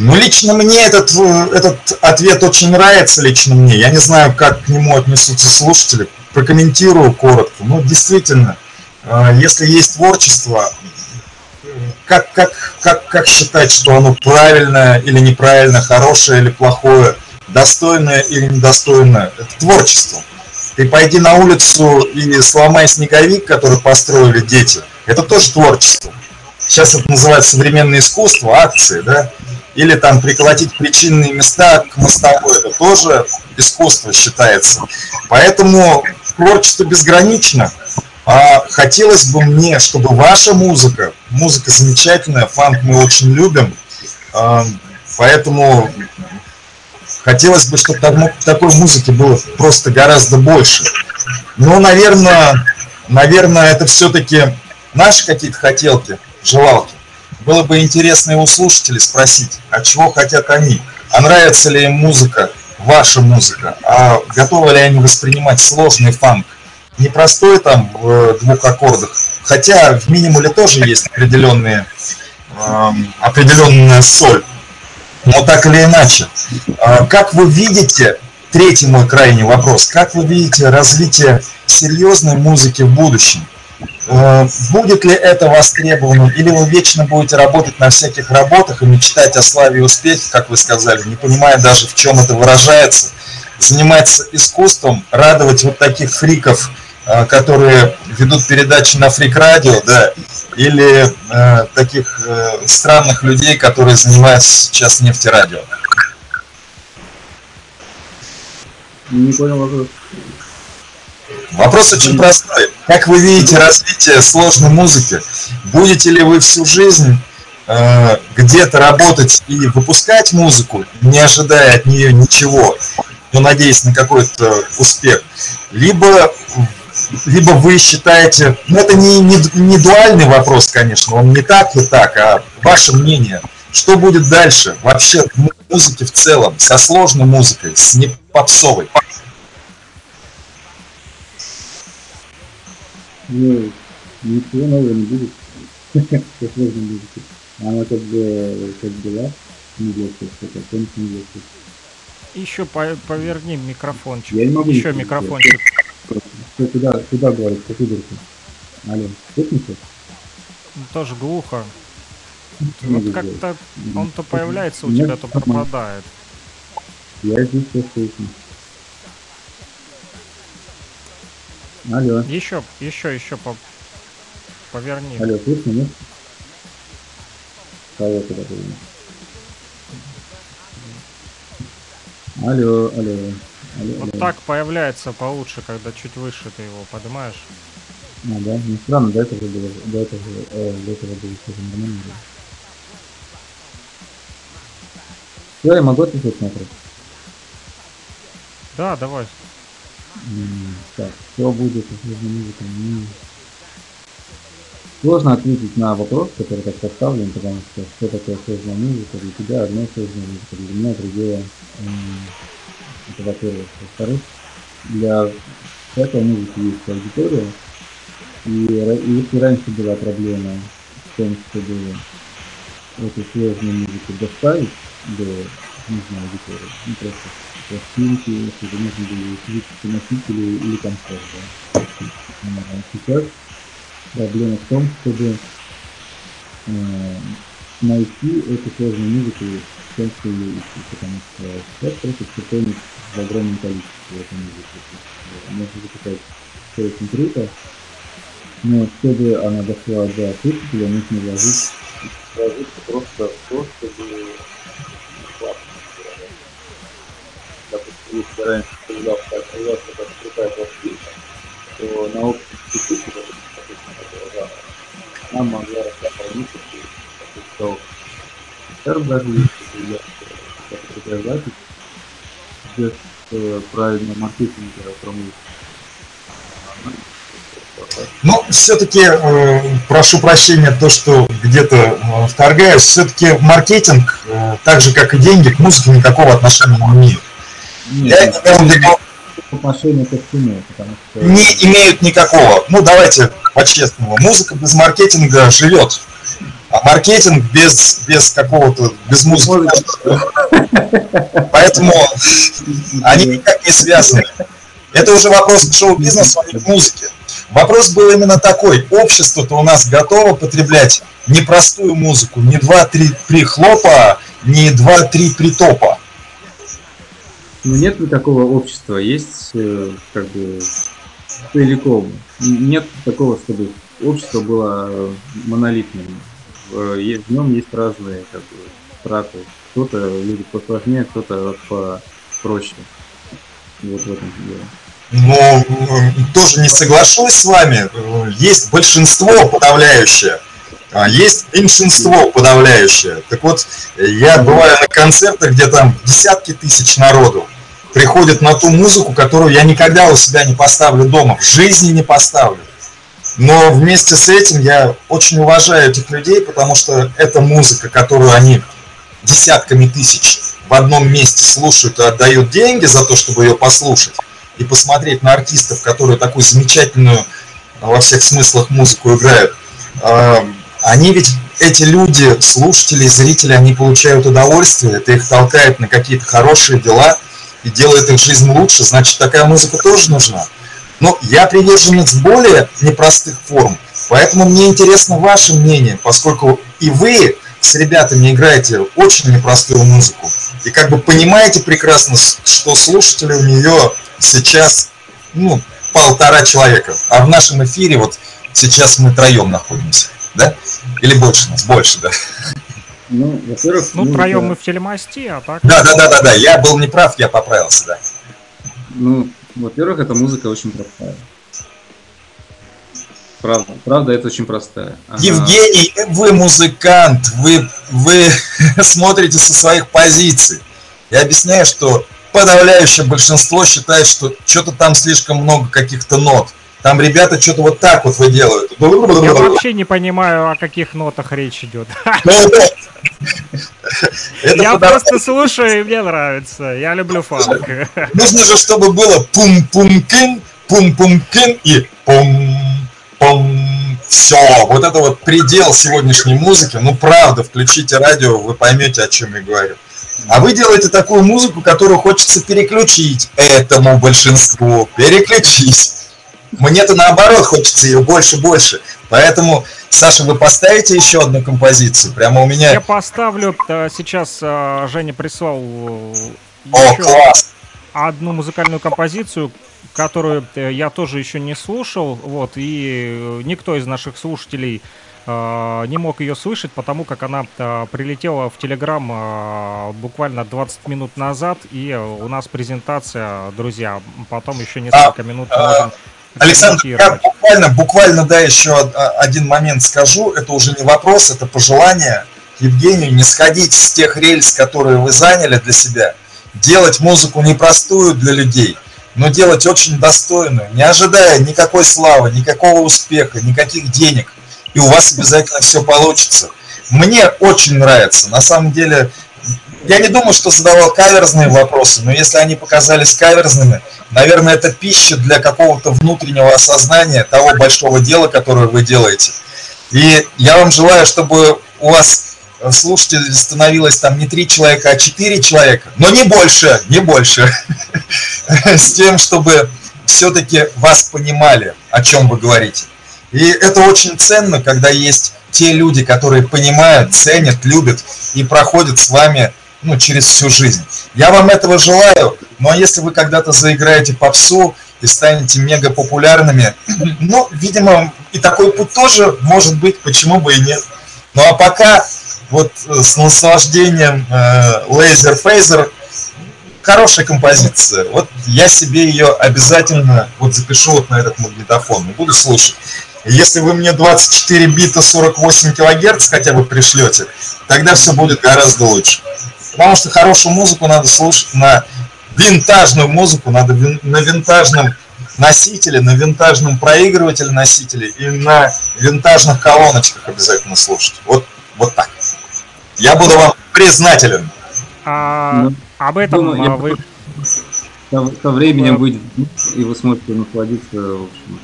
Ну, лично мне этот, э, этот ответ очень нравится, лично мне. Я не знаю, как к нему отнесутся слушатели. Прокомментирую коротко. Ну, действительно, э, если есть творчество, э, как, как, как, как считать, что оно правильное или неправильное, хорошее или плохое, достойное или недостойное? Это творчество. Ты пойди на улицу и сломай снеговик, который построили дети. Это тоже творчество. Сейчас это называется современное искусство, акции, да? или там приколотить причинные места к мостовой, это тоже искусство считается. Поэтому творчество безгранично. А хотелось бы мне, чтобы ваша музыка, музыка замечательная, фанк мы очень любим, а, поэтому хотелось бы, чтобы так- такой музыки было просто гораздо больше. Ну, наверное, наверное, это все-таки наши какие-то хотелки, желалки. Было бы интересно и у слушателей спросить, а чего хотят они? А нравится ли им музыка, ваша музыка? А готовы ли они воспринимать сложный фанк? Непростой там в э, двух аккордах. Хотя в минимале тоже есть определенные, эм, определенная соль. Но так или иначе. А Как вы видите, третий мой крайний вопрос, как вы видите развитие серьезной музыки в будущем? Э, Будет ли это востребовано, или вы вечно будете работать на всяких работах и мечтать о славе и успехе, как вы сказали, не понимая даже, в чем это выражается, заниматься искусством, радовать вот таких фриков, э, которые ведут передачи на фрик-радио, да, или э, таких э, странных людей, которые занимаются сейчас нефтерадио. Не понял вопрос. Вопрос очень простой. Как вы видите развитие сложной музыки? Будете ли вы всю жизнь э, где-то работать и выпускать музыку, не ожидая от нее ничего, но надеясь на какой-то успех? Либо либо вы считаете, ну это не, не, не дуальный вопрос, конечно, он не так и так, а ваше мнение, что будет дальше вообще в музыке в целом, со сложной музыкой, с не Ну, ничего нового не будет. Со сложной музыкой. Она как бы, как была, не верится, что-то, не верится. Еще по поверни микрофончик. Я не могу Еще микрофончик. Что куда, куда говорит, какую дырку? Алло, слышите? Ну, тоже глухо. Вот как-то он то появляется у тебя, то пропадает. Я здесь все слышу. Алло, Еще, еще, еще по... поверни. алло, слышно, нет? Кого куда повернуть? Алло, алло, алло, Вот алло. так появляется получше, когда чуть выше ты его поднимаешь. А, да? Ну странно, до этого было, до этого, э, до этого было все нормально. Все, я могу ответить на вопрос? Да, давай. Так, что будет? Ну, Сложно ответить на вопрос, который так поставлен, потому что что такое сложная музыка, для тебя одно сложная музыка, для меня другое. М, Это во-первых. Во-вторых, для всякой музыки есть аудитория, и, и если раньше была проблема в том, чтобы эту сложную музыку доставить до нужной аудитории, ну просто пластинки, чтобы нужно было физические носители или концерт. Да. Сейчас проблема в том, чтобы э, найти эту сложную музыку в ее ищут, потому что сейчас просто тонет в огромном количестве этой музыки. Можно записать все очень круто, но чтобы она дошла до слушателя, нужно вложить, вложиться просто в то, чтобы классно было, да. Допустим, если раньше появлялся, появлялся как крутая пластинка, то на общем слушателе, допустим, этого жанра, нам могла распространиться сказал, концерт даже если появлялся какая-то запись, без э, правильного маркетинга про музыку. Ну, все-таки, прошу прощения, то, что где-то э, вторгаюсь, все-таки маркетинг, э, так же, как и деньги, к музыке никакого отношения не имеет. Я Нет, имел в виду, отношение ко всему, потому что... не имеют никакого. Ну, давайте по-честному. Музыка без маркетинга живет. А маркетинг без, без какого-то, без музыки. Поэтому они никак не связаны. Это уже вопрос к шоу-бизнесу, а не к музыке. Вопрос был именно такой. Общество-то у нас готово потреблять не простую музыку, не два-три прихлопа, не два-три притопа. Ну нет никакого общества, есть э, как бы целиком. Нет такого, чтобы общество было э, монолитным. В, е- в нем есть разные как бы, страты. Кто-то любит посложнее, кто-то попроще. Вот в этом дело. Но м, тоже не соглашусь с вами. Э, Есть большинство подавляющее, есть меньшинство подавляющее. Так вот, я бываю на концертах, где там десятки тысяч народу приходят на ту музыку, которую я никогда у себя не поставлю дома, в жизни не поставлю. Но вместе с этим я очень уважаю этих людей, потому что это музыка, которую они десятками тысяч в одном месте слушают и отдают деньги за то, чтобы ее послушать и посмотреть на артистов, которые такую замечательную во всех смыслах музыку играют. Они ведь, эти люди, слушатели, зрители, они получают удовольствие, это их толкает на какие-то хорошие дела и делает их жизнь лучше, значит, такая музыка тоже нужна. Но я приверженец более непростых форм, поэтому мне интересно ваше мнение, поскольку и вы с ребятами играете очень непростую музыку, и как бы понимаете прекрасно, что слушатели у нее сейчас, ну, полтора человека, а в нашем эфире вот сейчас мы троем находимся, да? Или больше нас, больше, да? Ну, во-первых, Ну, музыка- троем мы в телемасте, а так... Да, да, да, да, да, я был неправ, я поправился, да. Ну, во-первых, эта музыка очень простая. Правда, правда, это очень простая. Ага. Евгений, вы музыкант, вы, вы смотрите со своих позиций. Я объясняю, что подавляющее большинство считает, что что-то там слишком много каких-то нот. Там ребята что-то вот так вот выделывают. Я вообще не понимаю, о каких нотах речь идет. Ну, Я просто слушаю, и мне нравится. Я люблю фанк. Нужно же, чтобы было пум-пум-кин, пум-пум-кин и пум-пум. Все, вот это вот предел сегодняшней музыки. Ну, правда, включите радио, вы поймете, о чем я говорю. А вы делаете такую музыку, которую хочется переключить этому большинству. Переключить. Мне-то наоборот хочется ее больше-больше. Поэтому, Саша, вы поставите еще одну композицию? Прямо у меня... Я поставлю, э, сейчас э, Женя прислал э, О, класс. одну музыкальную композицию, которую я тоже еще не слушал, вот, и никто из наших слушателей не мог ее слышать, потому как она прилетела в Телеграм буквально 20 минут назад, и у нас презентация, друзья, потом еще несколько а, минут можем Александр, я буквально, буквально, да, еще один момент скажу. Это уже не вопрос, это пожелание Евгению не сходить с тех рельс, которые вы заняли для себя. Делать музыку непростую для людей, но делать очень достойную, не ожидая никакой славы, никакого успеха, никаких денег. И у вас обязательно все получится. Мне очень нравится. На самом деле, я не думаю, что задавал каверзные вопросы, но если они показались каверзными, наверное, это пища для какого-то внутреннего осознания того большого дела, которое вы делаете. И я вам желаю, чтобы у вас слушателей становилось там не три человека, а четыре человека, но не больше, не больше, с тем, чтобы все-таки вас понимали, о чем вы говорите. И это очень ценно, когда есть те люди, которые понимают, ценят, любят и проходят с вами ну, через всю жизнь. Я вам этого желаю, но если вы когда-то заиграете попсу и станете мега популярными, ну, видимо, и такой путь тоже может быть, почему бы и нет. Ну а пока вот э, с наслаждением э, Laser Phaser хорошая композиция. Вот я себе ее обязательно вот запишу вот на этот магнитофон и буду слушать. Если вы мне 24 бита 48 килогерц хотя бы пришлете, тогда все будет гораздо лучше. Потому что хорошую музыку надо слушать на винтажную музыку, надо на винтажном носителе, на винтажном проигрывателе носителе и на винтажных колоночках обязательно слушать. Вот, вот так. Я буду вам признателен. А, ну, об этом думаю, а, вы... Со, со временем выйдет, и вы сможете насладиться, в общем,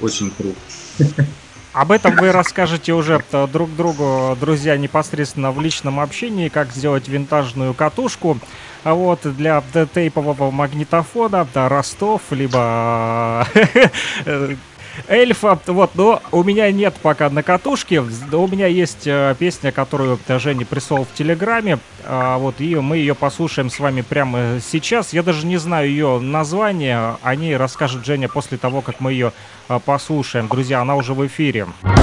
очень круто. Об этом вы расскажете уже друг другу, друзья, непосредственно в личном общении, как сделать винтажную катушку. А вот для тейпового магнитофона, да, Ростов, либо э, эльфа. Вот, но у меня нет пока на катушке. У меня есть э, песня, которую Женя прислал в Телеграме. А, вот, и мы ее послушаем с вами прямо сейчас. Я даже не знаю ее название. О ней расскажет Женя после того, как мы ее э, послушаем. Друзья, она уже в эфире. А,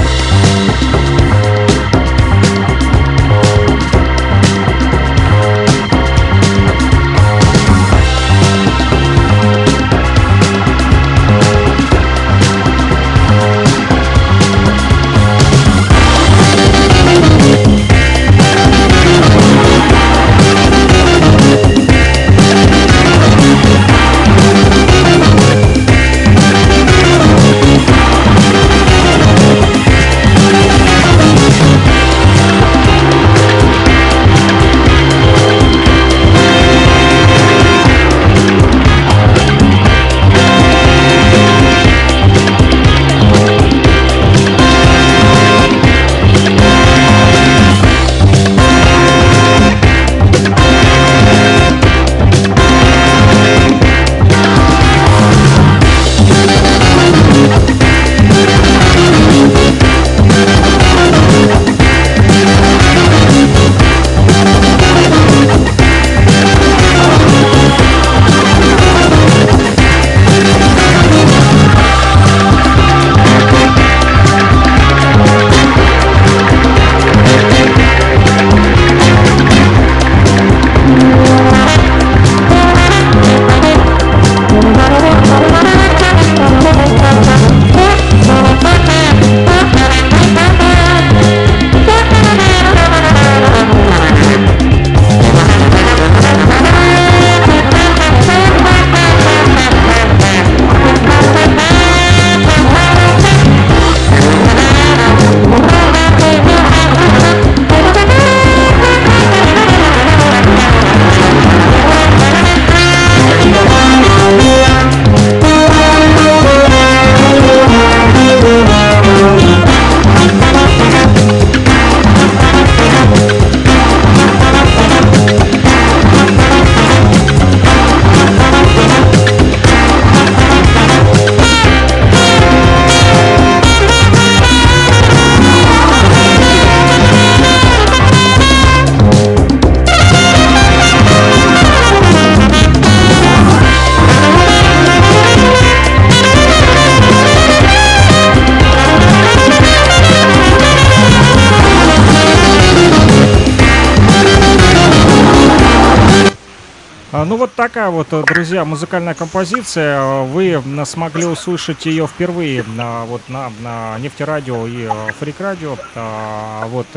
такая вот, друзья, музыкальная композиция. Вы смогли услышать ее впервые на, вот на, на нефтерадио и фрик радио. А, вот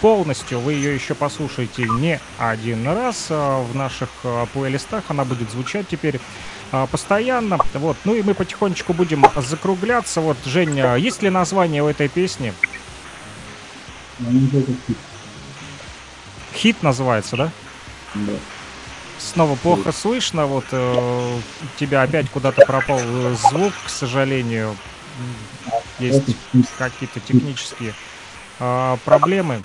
полностью вы ее еще послушаете не один раз в наших плейлистах. Она будет звучать теперь постоянно. Вот. Ну и мы потихонечку будем закругляться. Вот, Женя, есть ли название у этой песни? Хит называется, да? Да. Снова плохо слышно, вот э, тебя опять куда-то пропал звук, к сожалению. Есть какие-то технические э, проблемы.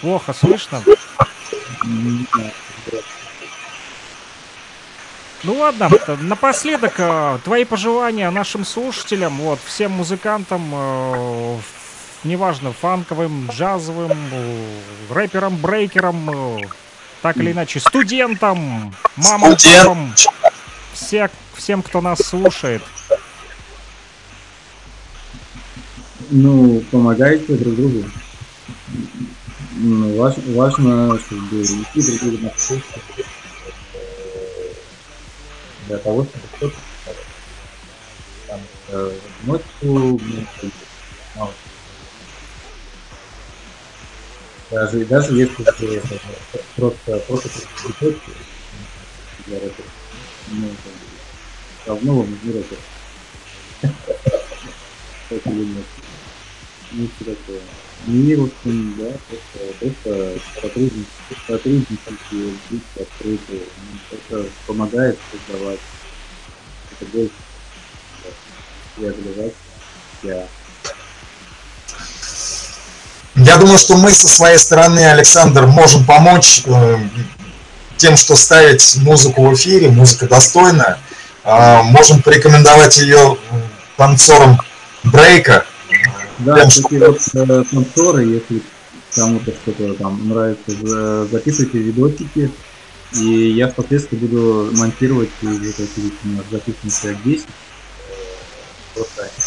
Плохо слышно? Ну ладно, напоследок э, твои пожелания нашим слушателям, вот, всем музыкантам, э, неважно, фанковым, джазовым, рэперам, брейкерам, э, так или иначе, студентам, мамам, Студент. папам, все, всем, кто нас слушает. Ну, помогайте друг другу. Ну, важ- важно, чтобы идти друг другу на встречу. Для того, чтобы кто-то там, э, одиночку, ну, мало. Даже, даже если ты просто, просто придете для рэпера, ну, равно вам нужны рэперы. Так или нет. Ну, все такое. И, в общем, да, просто, просто и быть открыты. Ну, Это помогает создавать. Это больше да, реализовать я. Думаю, что мы со своей стороны, Александр, можем помочь э, тем, что ставить музыку в эфире, музыка достойная. Э, можем порекомендовать ее э, танцорам брейка. Да, Тем, кстати, вот э, танцоры, если кому-то что-то там нравится, за- записывайте видосики, и я впоследствии буду монтировать и вот эти вот у нас записаны человек 10.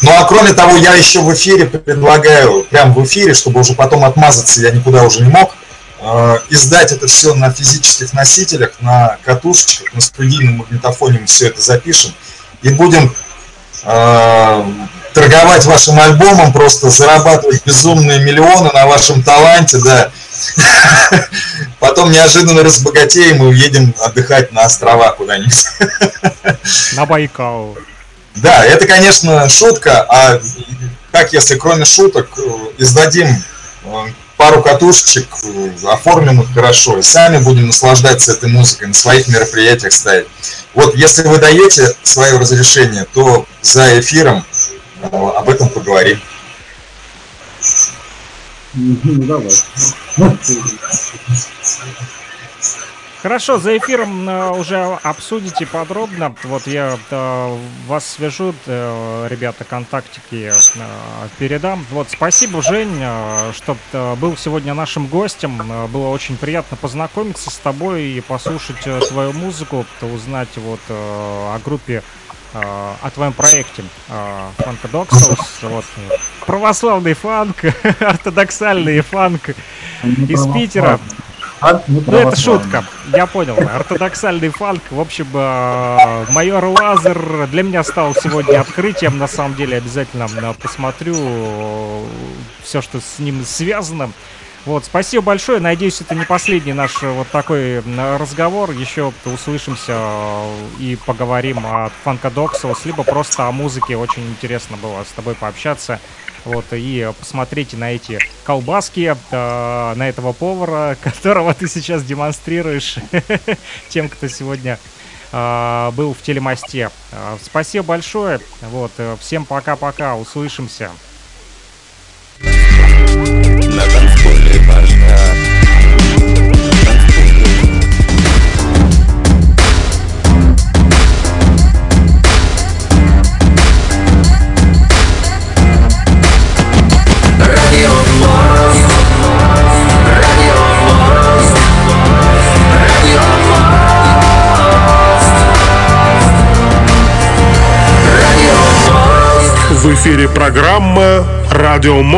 Ну а кроме того, я еще в эфире предлагаю, прям в эфире, чтобы уже потом отмазаться я никуда уже не мог, э, издать это все на физических носителях, на катушечках, на студийном магнитофоне мы все это запишем и будем э, торговать вашим альбомом, просто зарабатывать безумные миллионы на вашем таланте, да. Потом неожиданно разбогатеем и уедем отдыхать на острова куда-нибудь. На Байкал. Да, это, конечно, шутка, а как если кроме шуток э, издадим э, пару катушечек, э, оформим их хорошо, и сами будем наслаждаться этой музыкой, на своих мероприятиях ставить. Вот если вы даете свое разрешение, то за эфиром об этом поговорим. Ну давай. Хорошо, за эфиром э, уже обсудите подробно. Вот я э, вас свяжу, э, ребята, контактики передам. Вот, спасибо, Жень, что был сегодня нашим гостем. Было очень приятно познакомиться с тобой и послушать твою музыку, узнать вот о группе о твоем проекте Funkadoctals, вот, православный фанк, ортодоксальный фанк из Питера. А, ну, Ну, это шутка, я понял. Ортодоксальный фанк. В общем, э, майор Лазер для меня стал сегодня открытием. На самом деле, обязательно э, посмотрю все, что с ним связано. Вот, спасибо большое. Надеюсь, это не последний наш э, вот такой разговор. Еще услышимся э, и поговорим о Фанкадоксус, либо просто о музыке. Очень интересно было с тобой пообщаться. Вот, и посмотрите на эти колбаски, э, на этого повара, которого ты сейчас демонстрируешь тем, кто сегодня э, был в телемосте. Э, Спасибо большое. Вот, э, всем пока-пока. Услышимся. На танцполе В эфире программа «Радио Мост».